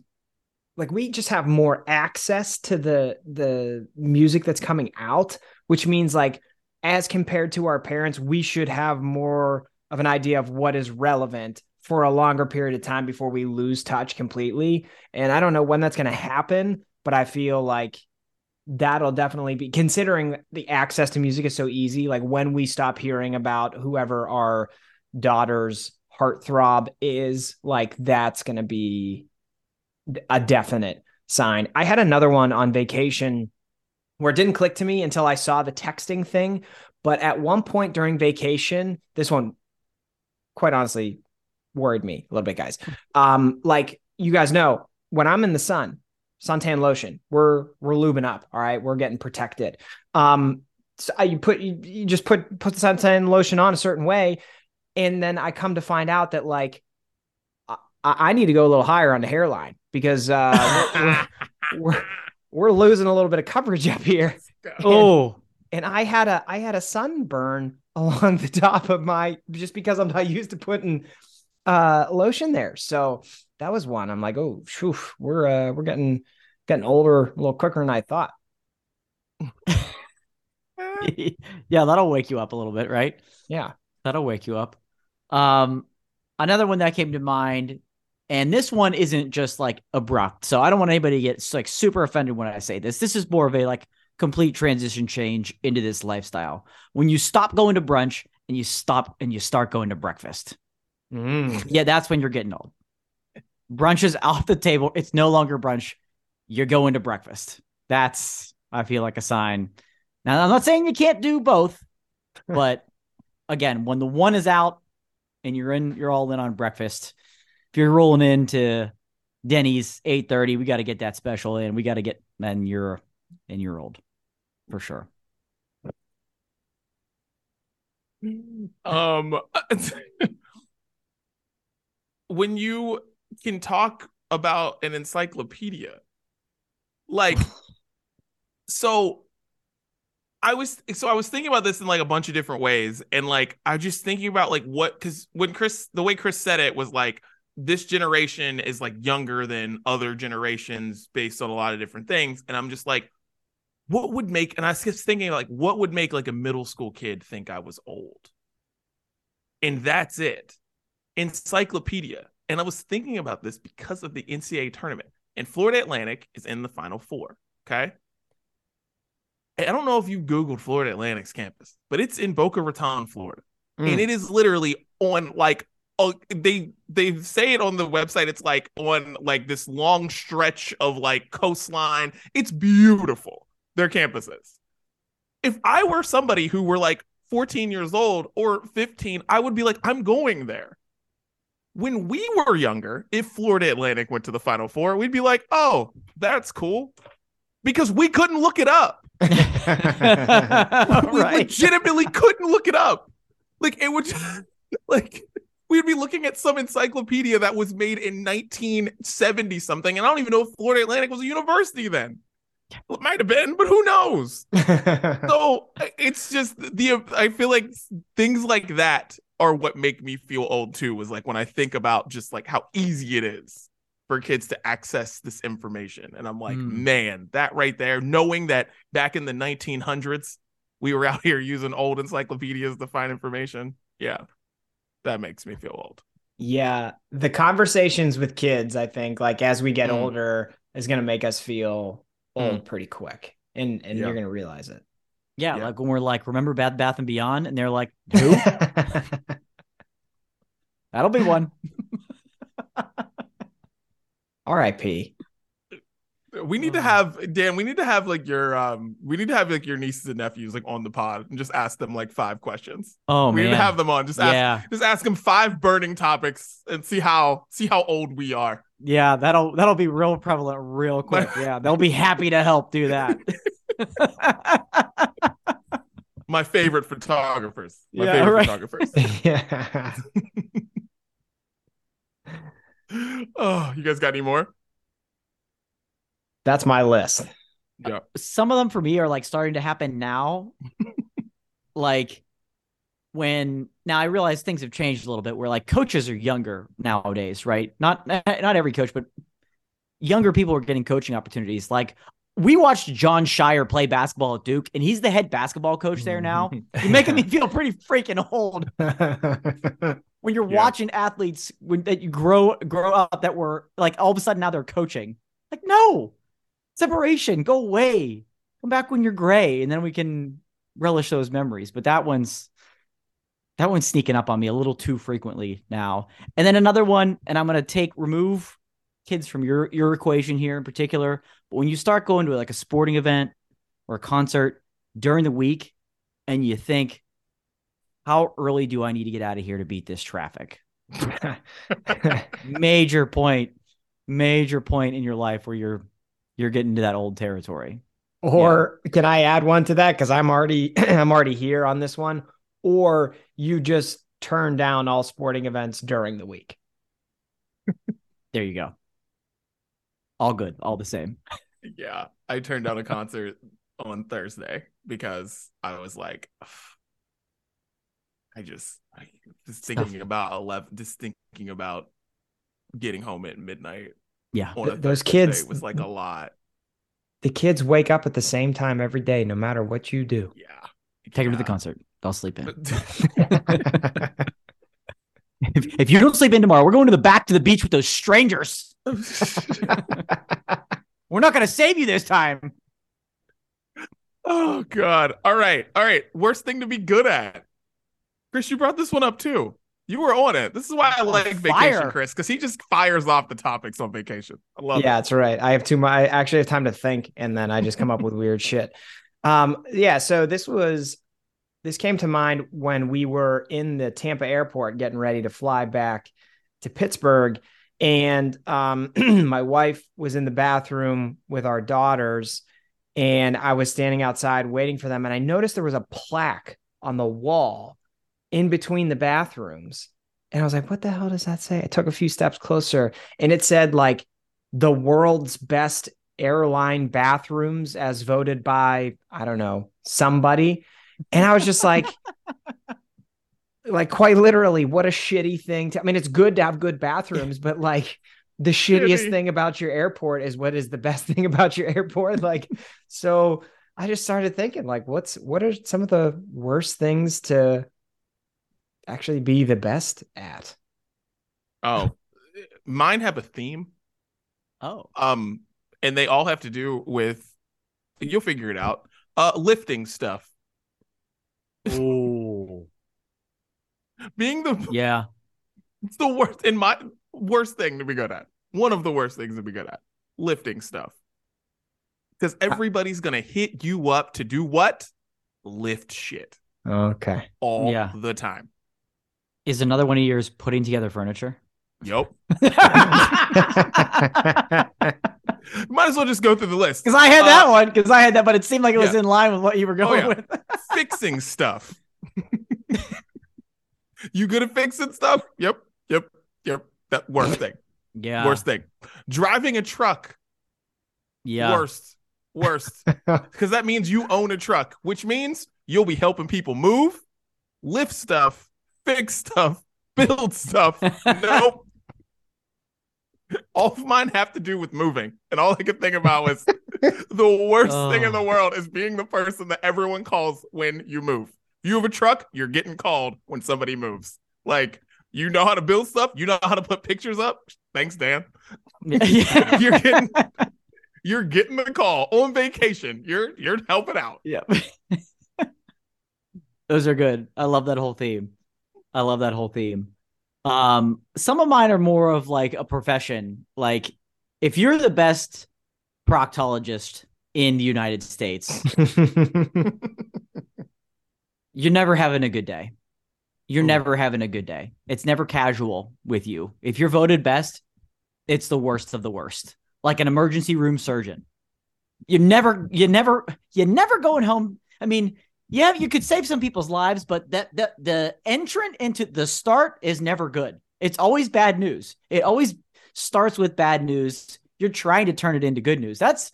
like we just have more access to the the music that's coming out, which means like as compared to our parents, we should have more of an idea of what is relevant for a longer period of time before we lose touch completely. And I don't know when that's going to happen, but I feel like that'll definitely be considering the access to music is so easy. Like when we stop hearing about whoever our daughter's heartthrob is, like that's going to be a definite sign. I had another one on vacation where it didn't click to me until I saw the texting thing. But at one point during vacation, this one, quite honestly, worried me a little bit, guys. Um, like you guys know, when I'm in the sun, suntan lotion, we're we're lubing up. All right, we're getting protected. Um, so I- you put you, you just put put the suntan lotion on a certain way, and then I come to find out that like I, I need to go a little higher on the hairline because uh, we're, we're, we're we're losing a little bit of coverage up here. Oh, And I had a I had a sunburn along the top of my just because I'm not used to putting uh lotion there. So that was one. I'm like, oh, phew, we're uh we're getting getting older a little quicker than I thought. yeah, that'll wake you up a little bit, right? Yeah. That'll wake you up. Um, another one that came to mind, and this one isn't just like abrupt. So I don't want anybody to get like super offended when I say this. This is more of a like complete transition change into this lifestyle. When you stop going to brunch and you stop and you start going to breakfast. Mm. Yeah, that's when you're getting old. Brunch is off the table. It's no longer brunch. You're going to breakfast. That's I feel like a sign. Now I'm not saying you can't do both, but again, when the one is out and you're in, you're all in on breakfast. If you're rolling into Denny's 8:30, we got to get that special in. We got to get then you're and you're old for sure. um when you can talk about an encyclopedia like so i was so i was thinking about this in like a bunch of different ways and like i was just thinking about like what because when chris the way chris said it was like this generation is like younger than other generations based on a lot of different things and i'm just like what would make and i was just thinking like what would make like a middle school kid think i was old and that's it. Encyclopedia. And I was thinking about this because of the NCAA tournament. And Florida Atlantic is in the final four. Okay. I don't know if you Googled Florida Atlantic's campus, but it's in Boca Raton, Florida. Mm. And it is literally on like oh they they say it on the website it's like on like this long stretch of like coastline it's beautiful their campuses if i were somebody who were like 14 years old or 15 i would be like i'm going there when we were younger if florida atlantic went to the final four we'd be like oh that's cool because we couldn't look it up we right. legitimately couldn't look it up like it would like we'd be looking at some encyclopedia that was made in 1970 something, and I don't even know if Florida Atlantic was a university then. It might have been, but who knows? so it's just the I feel like things like that are what make me feel old too. Was like when I think about just like how easy it is for kids to access this information, and I'm like, mm. man, that right there, knowing that back in the 1900s we were out here using old encyclopedias to find information. Yeah, that makes me feel old. Yeah, the conversations with kids, I think, like as we get mm. older, is going to make us feel old mm. pretty quick, and and yeah. you're going to realize it. Yeah, yeah, like when we're like, remember Bed Bath and Beyond, and they're like, who? That'll be one. R.I.P. We need to have Dan. We need to have like your um. We need to have like your nieces and nephews like on the pod and just ask them like five questions. Oh we man, need to have them on. Just ask, yeah. Just ask them five burning topics and see how see how old we are. Yeah, that'll that'll be real prevalent real quick. yeah, they'll be happy to help do that. My favorite photographers. My yeah, favorite right. photographers. yeah. oh, you guys got any more? That's my list. Yeah. Some of them for me are like starting to happen now. like when now I realize things have changed a little bit where like coaches are younger nowadays, right? Not not every coach, but younger people are getting coaching opportunities. Like we watched Jon Scheyer play basketball at Duke, and he's the head basketball coach there now. You're making me feel pretty freaking old. when you're yeah. watching athletes when that you grow grow up that were like all of a sudden now they're coaching. Like, no, separation, go away. Come back when you're gray, and then we can relish those memories. But that one's that one's sneaking up on me a little too frequently now. And then another one, and I'm gonna take remove kids from your your equation here in particular. But when you start going to like a sporting event or a concert during the week, and you think, how early do I need to get out of here to beat this traffic? major point, major point in your life where you're you're getting to that old territory. Or yeah. can I add one to that? Because I'm already I'm already here on this one. Or you just turn down all sporting events during the week. there you go. All good, all the same. Yeah. I turned down a concert on Thursday because I was like, I just I just thinking about eleven just thinking about getting home at midnight yeah. Th- those kids was like a lot. The kids wake up at the same time every day, no matter what you do. Yeah. Take yeah. them to the concert. They'll sleep in. if, if you don't sleep in tomorrow, we're going to the back to the beach with those strangers. we're not going to save you this time. Oh God! All right, all right. Worst thing to be good at. Chris, you brought this one up too. You were on it. This is why I like vacation, Chris, because he just fires off the topics on vacation. I love it. yeah, it. that's right. I have too much. I actually have time to think, and then I just come up with weird shit. Um, yeah. So this was this came to mind when we were in the Tampa airport getting ready to fly back to Pittsburgh, and um, my wife was in the bathroom with our daughters, and I was standing outside waiting for them, and I noticed there was a plaque on the wall in between the bathrooms. And I was like, what the hell does that say? I took a few steps closer and it said like the world's best airline bathrooms as voted by, I don't know, somebody. And I was just like, like quite literally, what a shitty thing to I mean, it's good to have good bathrooms, but like the shittiest thing about your airport is what is the best thing about your airport. Like, so I just started thinking, like, what's what are some of the worst things to actually be the best at? Oh, mine have a theme. Oh. Um, and they all have to do with you'll figure it out. Uh, lifting stuff. Oh. Being the yeah. it's the worst in my worst thing to be good at. One of the worst things to be good at. Lifting stuff. Because everybody's gonna hit you up to do what? Lift shit Okay. all Yeah. the time. Is another one of yours putting together furniture? Yup. Because Might as well just go through the list. Because I had that Uh, one. Because I had that, but it seemed like it was in line with what you were going yeah. with. Fixing stuff. You good at fixing stuff? Yep. Yep. Yep. That worst thing. Yeah. Worst thing. Driving a truck. Yeah. Worst. Worst. Because that means you own a truck, which means you'll be helping people move, lift stuff, fix stuff, build stuff. nope. All of mine have to do with moving. And all I could think about was the worst thing in oh. the Oh. world is being the person that everyone calls when you move. You have a truck, you're getting called when somebody moves. Like, you know how to build stuff, you know how to put pictures up. Thanks, Dan. Yeah. You're getting you're getting the call on vacation. You're you're helping out. Yeah. Those are good. I love that whole theme. I love that whole theme. Um, some of mine are more of like a profession. Like if you're the best proctologist in the United States, you're never having a good day. You're Ooh. never having a good day. It's never casual with you. If you're voted best, it's the worst of the worst. Like an emergency room surgeon. You never, you never, you never going home. I mean, yeah, you could save some people's lives, but that the the entrant into the start is never good. It's always bad news. It always starts with bad news. You're trying to turn it into good news. That's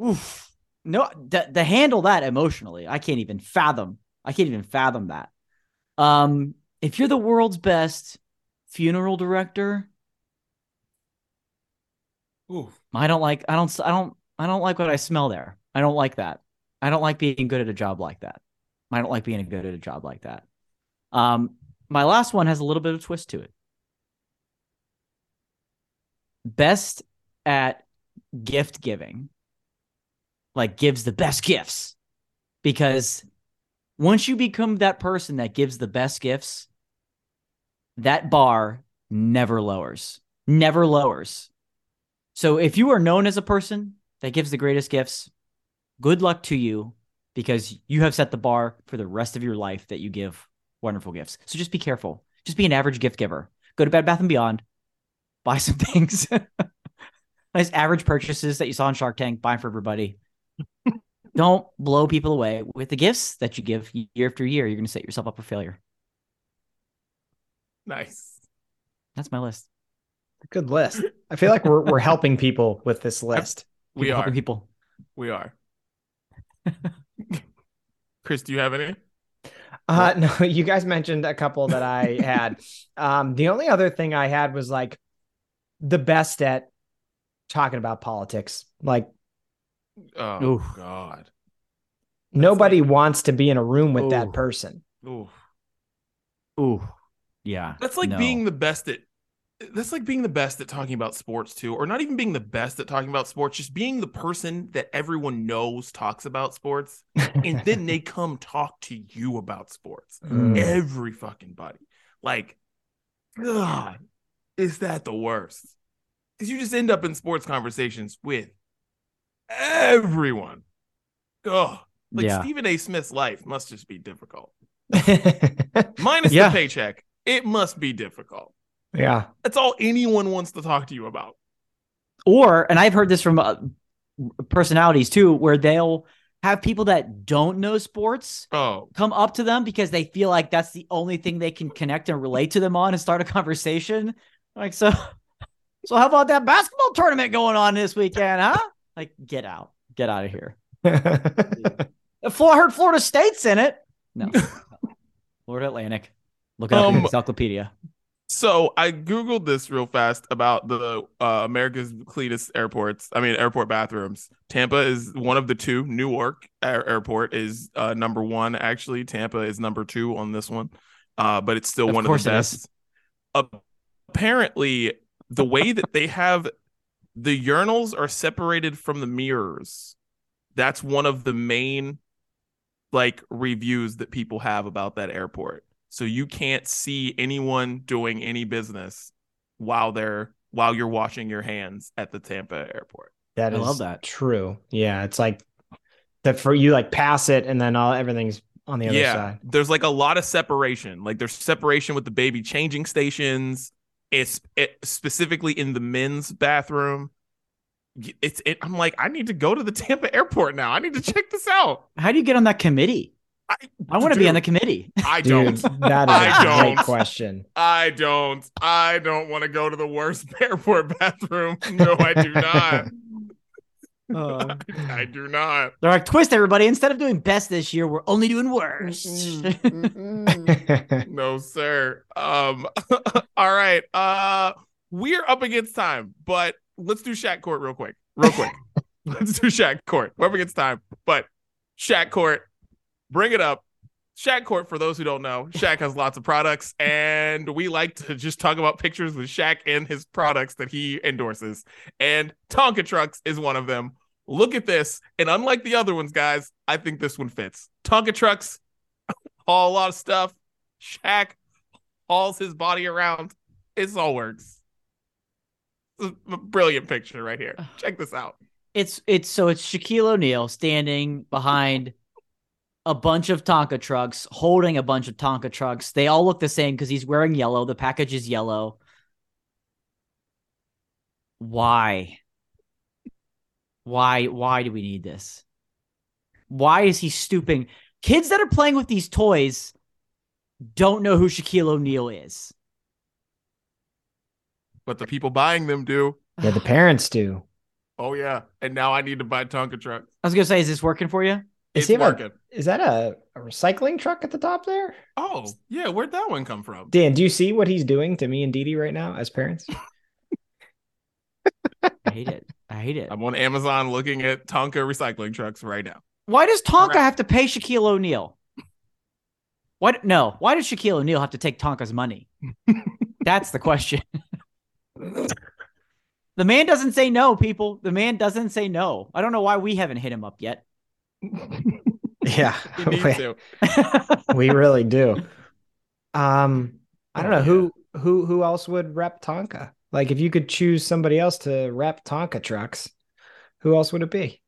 oof. No, to, to handle that emotionally, I can't even fathom. I can't even fathom that. Um, if you're the world's best funeral director, Ooh. I don't like. I don't. I don't. I don't like what I smell there. I don't like that. I don't like being good at a job like that. I don't like being good at a job like that. Um, my last one has a little bit of twist to it. Best at gift giving, like gives the best gifts, because once you become that person that gives the best gifts, that bar never lowers, never lowers. So if you are known as a person that gives the greatest gifts, good luck to you because you have set the bar for the rest of your life that you give wonderful gifts. So just be careful. Just be an average gift giver. Go to Bed Bath and Beyond, buy some things. nice average purchases that you saw on Shark Tank, buy for everybody. Don't blow people away with the gifts that you give year after year. You're going to set yourself up for failure. Nice. That's my list. Good list. I feel like we're we're helping people with this list. We People are. helping people. We are. Chris, do you have any? Uh no, you guys mentioned a couple that I had. Um the only other thing I had was like the best at talking about politics. Like Oh Oof. God. nobody wants to be in a room with Ooh. that person. Ooh. Ooh, yeah. That's like no. being the best at that's like being the best at talking about sports too, or not even being the best at talking about sports, just being the person that everyone knows talks about sports, and then they come talk to you about sports. Mm. Every fucking body. Like, God, is that the worst? Because you just end up in sports conversations with everyone. Oh, like Yeah. Stephen A. Smith's life must just be difficult. Minus Yeah. the paycheck, it must be difficult. yeah. That's all anyone wants to talk to you about. or and I've heard this from uh, personalities too, where they'll have people that don't know sports Oh, come up to them because they feel like that's the only thing they can connect and relate to them on and start a conversation. Like so, so how about that basketball tournament going on this weekend, huh? Like, get out, get out of here. Florida, I heard Florida State's in it. No, Florida Atlantic. Look it up in Um, the encyclopedia. so I googled this real fast about the uh, America's cleanest airports. I mean, airport bathrooms. Tampa is one of the two. Newark Air- Airport is uh, number one. Actually, Tampa is number two on this one. uh, but it's still Of one of the it is. best. apparently, the way that they have the urinals are separated from the mirrors. That's one of the main like reviews that people have about that airport. So you can't see anyone doing any business while they're while you're washing your hands at the Tampa airport. That I is love that. true. Yeah, it's like that for you like pass it and then all everything's on the other yeah, side. there's like a lot of separation. Like there's separation with the baby changing stations. It's it, specifically in the men's bathroom. It's it. I'm like, I need to go to the Tampa airport now. I need to check this out. How do you get on that committee? I, I want to be on the committee. I don't. that is I a great don't. question. I don't. I don't want to go to the worst airport bathroom. No, I do not. Um, I do not. They're like, twist everybody. Instead of doing best this year, we're only doing worst. no, sir. Um. all right. Uh, we're up against time, but let's do Shaq Court real quick. Real quick. let's do Shaq Court. We're up against time, but Shaq Court. Bring it up. Shaq Court, for those who don't know, Shaq has lots of products, and we like to just talk about pictures with Shaq and his products that he endorses. And Tonka Trucks is one of them. Look at this. And unlike the other ones, guys, I think this one fits. Tonka Trucks haul a lot of stuff. Shaq hauls his body around. It all works. Brilliant picture right here. Check this out. It's it's so it's Shaquille O'Neal standing behind a bunch of Tonka trucks, holding a bunch of Tonka trucks. They all look the same because he's wearing yellow. The package is yellow. Why? Why? Why do we need this? Why is he stooping? Kids that are playing with these toys don't know who Shaquille O'Neal is. But the people buying them do. yeah, the parents do. Oh yeah. And now I need to buy Tonka trucks. I was gonna say, is this working for you? Is It's he have a- Is that a, a recycling truck at the top there? Oh, yeah. Where'd that one come from? Dan, do you see what he's doing to me and Didi right now as parents? I hate it. I hate it. I'm on Amazon looking at Tonka recycling trucks right now. Why does Tonka Correct. have to pay Shaquille O'Neal? What? No. Why does Shaquille O'Neal have to take Tonka's money? That's the question. the man doesn't say no, people. The man doesn't say no. I don't know why we haven't hit him up yet. Yeah, we, we really do. Um, I don't know who who who else would rep Tonka. Like, if you could choose somebody else to rep Tonka trucks, who else would it be?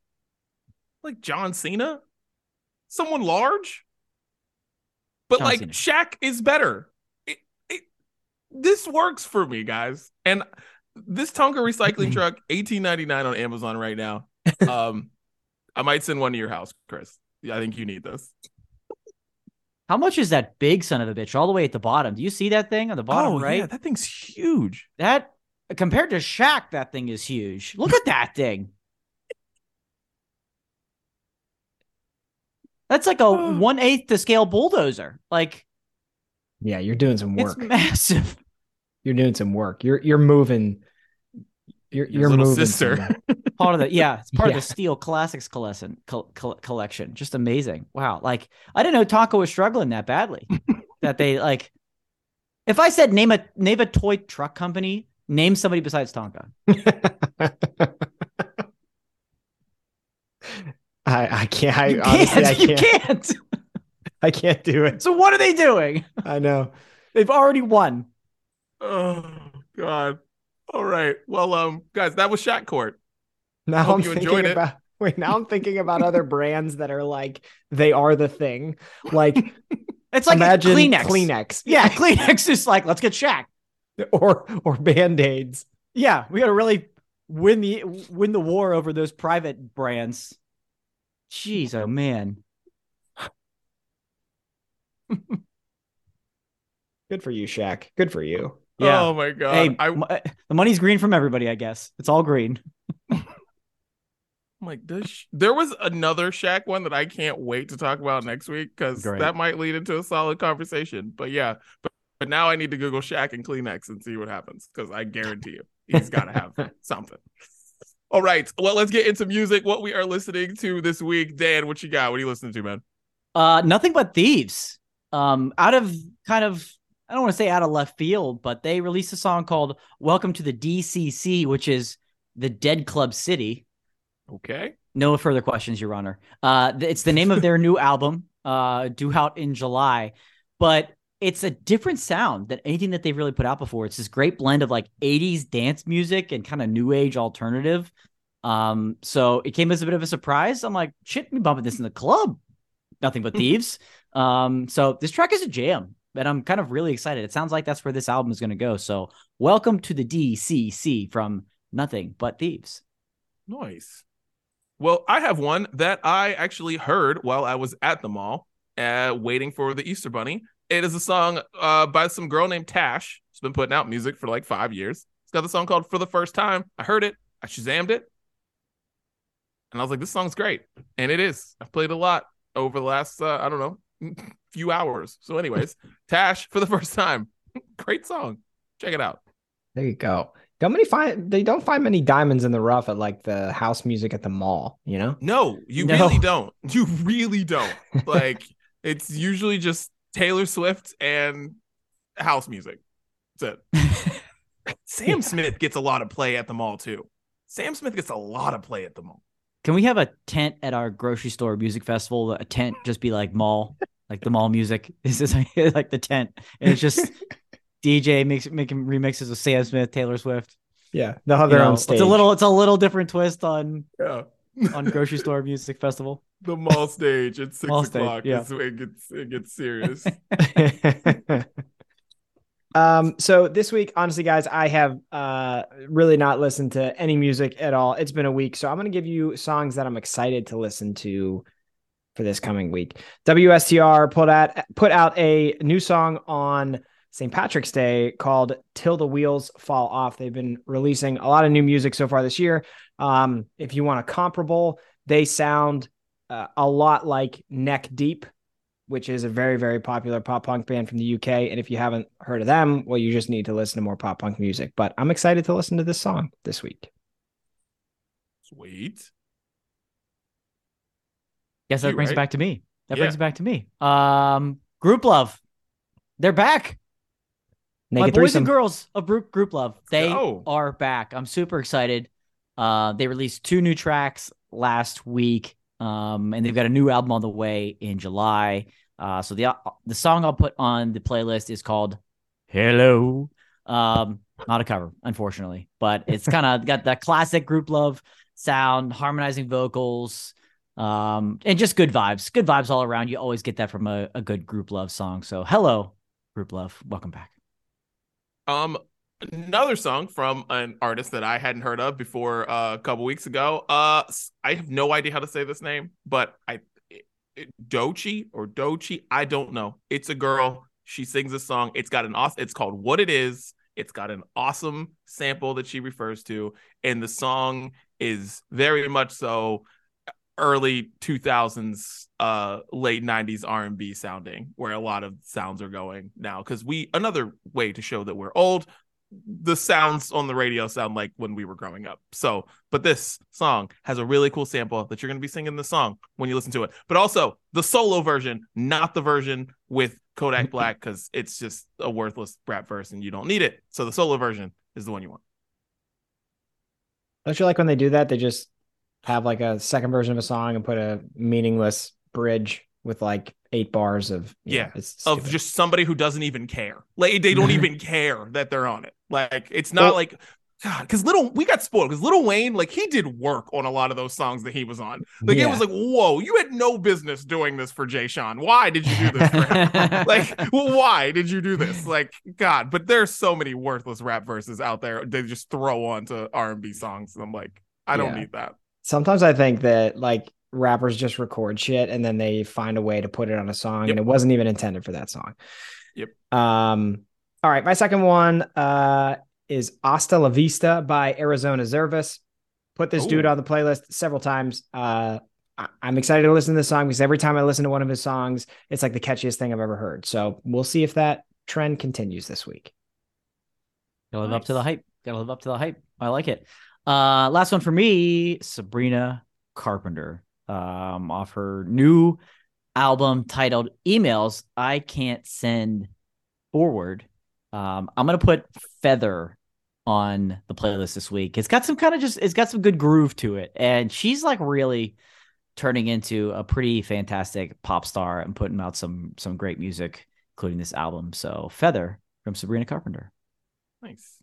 Like John Cena? Someone large? But John like Cena. Shaq is better. It, it, this works for me, guys. And this Tonka recycling truck, eighteen ninety nine on Amazon right now. Um, I might send one to your house, Chris. Yeah, I think you need this. How much is that big son of a bitch all the way at the bottom? Do you see that thing on the bottom oh, right? yeah, that thing's huge. That compared to Shaq, that thing is huge. Look at that thing. That's like a oh. one eighth to scale bulldozer. Like Yeah, you're doing some it's work. massive. You're doing some work. You're you're moving. You're Your little moving sister. Part of the yeah, it's part Yeah. of the Steel Classics collection. Col- col- collection, just amazing. Wow, like I didn't know Tonka was struggling that badly. that they like. If I said name a name a toy truck company, name somebody besides Tonka. I I can't. I You honestly can't. I You can't. can't. I can't do it. So what are they doing? I know. They've already won. Oh God. All right. Well, um, guys, that was Shaq Court. Now I'm you thinking enjoyed it. about. Wait, now I'm thinking about other brands that are like they are the thing. Like It's like imagine Kleenex. Kleenex. Yeah, Kleenex is like, let's get Shaq. or or band-aids. Yeah, we got to really win the win the war over those private brands. Jeez, oh man. Good for you, Shaq. Good for you. Yeah. Oh my God. hey, I, uh, the money's green from everybody, I guess. It's all green. I'm like, does sh- there was another Shaq one that I can't wait to talk about next week because that might lead into a solid conversation. But yeah, but, but now I need to Google Shaq and Kleenex and see what happens because I guarantee you he's got to have something. All right, well, let's get into music. What we are listening to this week, Dan? What you got? What are you listening to, man? Uh, nothing but thieves. um, out of kind of I don't want to say out of left field, but they released a song called "Welcome to the DCC," which is the Dead Club City. Okay. No further questions, Your Honor. Uh, it's the name of their new album, uh, due out in July, but it's a different sound than anything that they've really put out before. It's this great blend of like 80s dance music and kind of new age alternative. Um, so it came as a bit of a surprise. I'm like, shit, me bumping this in the club. Nothing but thieves. um, so this track is a jam, and I'm kind of really excited. It sounds like that's where this album is going to go. So welcome to the DCC from Nothing But Thieves. Nice. Well, I have one that I actually heard while I was at the mall, uh, waiting for the Easter Bunny. It is a song uh, by some girl named Tash. She's been putting out music for like five years. It's got the song called "For the First Time." I heard it. I shazammed it, and I was like, "This song's great," and it is. I've played a lot over the last uh, I don't know few hours. So, anyways, Tash for the first time. great song. Check it out. There you go. Don't many find they don't find many diamonds in the rough at like the house music at the mall, you know? No, you No. really don't. You really don't. like it's usually just Taylor Swift and house music. That's it. Sam Smith gets a lot of play at the mall too. Sam Smith gets a lot of play at the mall. Can we have a tent at our grocery store music festival? A tent just be like mall, like the mall music. This is like the tent, and it's just DJ makes making remixes of Sam Smith, Taylor Swift. Yeah. They'll have You their know, stage. It's a little, it's a little different twist on Yeah. on grocery store music festival. the mall stage at six Mall stage, o'clock. yeah. is- It gets it gets serious. um so this week honestly guys i have uh really not listened to any music at all it's been a week so i'm going to give you songs that i'm excited to listen to for this coming week wstr put out put out a new song on st patrick's day called till the wheels fall off they've been releasing a lot of new music so far this year um if you want a comparable they sound uh, a lot like neck deep which is a very, very popular pop punk band from the UK. And if you haven't heard of them, well, you just need to listen to more pop punk music. But I'm excited to listen to this song this week. Sweet. Guess that You, brings right? it back to me. That Yeah. brings it back to me. Um, Group Love, they're back. My boys threesome. and girls of Group Group Love, they go. are back. I'm super excited. Uh, they released two new tracks last week, um, and they've got a new album on the way in July. Uh, so the the song I'll put on the playlist is called "Hello." Um, not a cover, unfortunately, but it's kind of got that classic Group Love sound, harmonizing vocals, um, and just good vibes. Good vibes all around. You always get that from a, a good Group Love song. So, hello, Group Love. Welcome back. Um, another song from an artist that I hadn't heard of before uh, a couple weeks ago. Uh, I have no idea how to say this name, but I, Doechii or Doechii, I don't know. It's a girl. She sings a song. It's got an awesome. It's called "What It Is." It's got an awesome sample that she refers to, and the song is very much so early 2000s uh late 90s r&b sounding where a lot of sounds are going now because we another way to show that we're old the sounds on the radio sound like when we were growing up. So but this song has a really cool sample that you're going to be singing the song when you listen to it. But also the solo version not the version with kodak black because it's just a worthless rap verse and you don't need it. So the solo version is the one you want. Don't you like when they do that? They just have like a second version of a song and put a meaningless bridge with like eight bars of Yeah, it's of just somebody who doesn't even care. Like they don't even care that they're on it. Like it's not Well- like God, because little we got spoiled because Lil Wayne, like he did work on a lot of those songs that he was on. Like it was like, whoa, you had no business doing this for Jay Sean. Why did you do this like, well, why did you do this? Like, God, but there's so many worthless rap verses out there they just throw onto R and B songs. And I'm like, I don't Yeah. need that. Sometimes I think that like rappers just record shit and then they find a way to put it on a song Yep. and it wasn't even intended for that song. Yep. Um all right, my second one uh is Hasta La Vista by Arizona Zervas. Put this dude on the playlist several times. Uh I- I'm excited to listen to this song because every time I listen to one of his songs, it's like the catchiest thing I've ever heard. So we'll see if that trend continues this week. Gotta live up to the hype. Gotta live up to the hype. I like it. Uh, last one for me, Sabrina Carpenter. Um, off her new album titled Emails I Can't Send Forward. Um, I'm gonna put Feather on the playlist this week. It's got some kind of just it's got some good groove to it. And she's like really turning into a pretty fantastic pop star and putting out some some great music, including this album. So Feather from Sabrina Carpenter. Nice.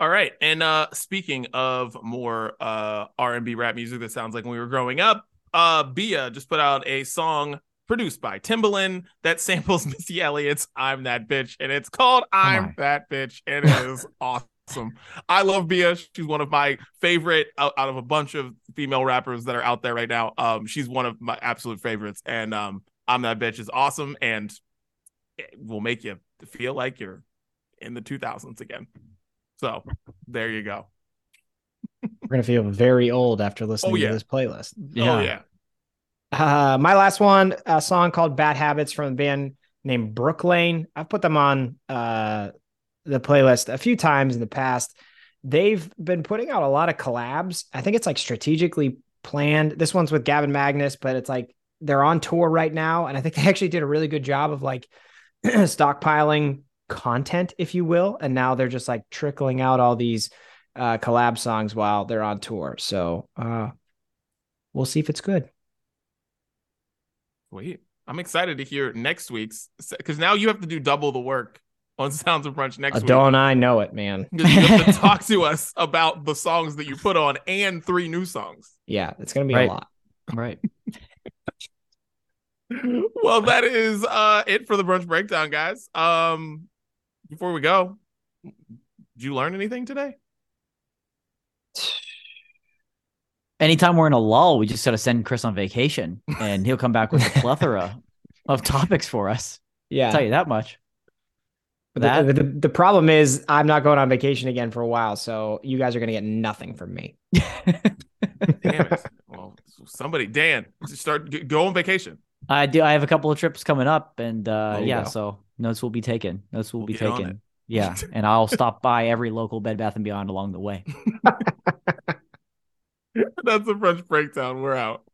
All right. And uh speaking of more uh R&B rap music that sounds like when we were growing up, uh Bia just put out a song produced by Timbaland that samples Missy Elliott's I'm That Bitch and it's called I'm on. That Bitch and it is awesome. I love Bia. She's one of my favorite out, out of a bunch of female rappers that are out there right now. Um she's one of my absolute favorites and um I'm That Bitch is awesome and it will make you feel like you're in the 2000s again. So there you go. We're gonna feel very old after listening Oh, yeah. to this playlist. Oh yeah. Uh, my last one, a song called "Bad Habits" from a band named Brooklane. I've put them on uh, the playlist a few times in the past. They've been putting out a lot of collabs. I think it's like strategically planned. This one's with Gavin Magnus, but it's like they're on tour right now, and I think they actually did a really good job of like stockpiling content, if you will. And now they're just like trickling out all these uh, collab songs while they're on tour. So uh, we'll see if it's good. Wait, I'm excited to hear next week's because now you have to do double the work on Sounds of Brunch next Uh, week. don't I know it, man? You have to talk to us about the songs that you put on and three new songs. Yeah, it's gonna be Right. a lot. Right. well, that is uh it for the brunch breakdown, guys. Um before we go, did you learn anything today? Anytime we're in a lull, we just gotta send Chris on vacation and he'll come back with a plethora of topics for us. Yeah. I'll Yeah. tell you that much. But that- the, the, the problem is I'm not going on vacation again for a while, so you guys are gonna get nothing from me. Damn it. well, somebody, Dan, start go on vacation. I do. I have a couple of trips coming up, and uh, you yeah, go. so notes will be taken. Notes will We'll be get on it. taken. Yeah, and I'll stop by every local Bed Bath and Beyond along the way. That's the brunch breakdown. We're out.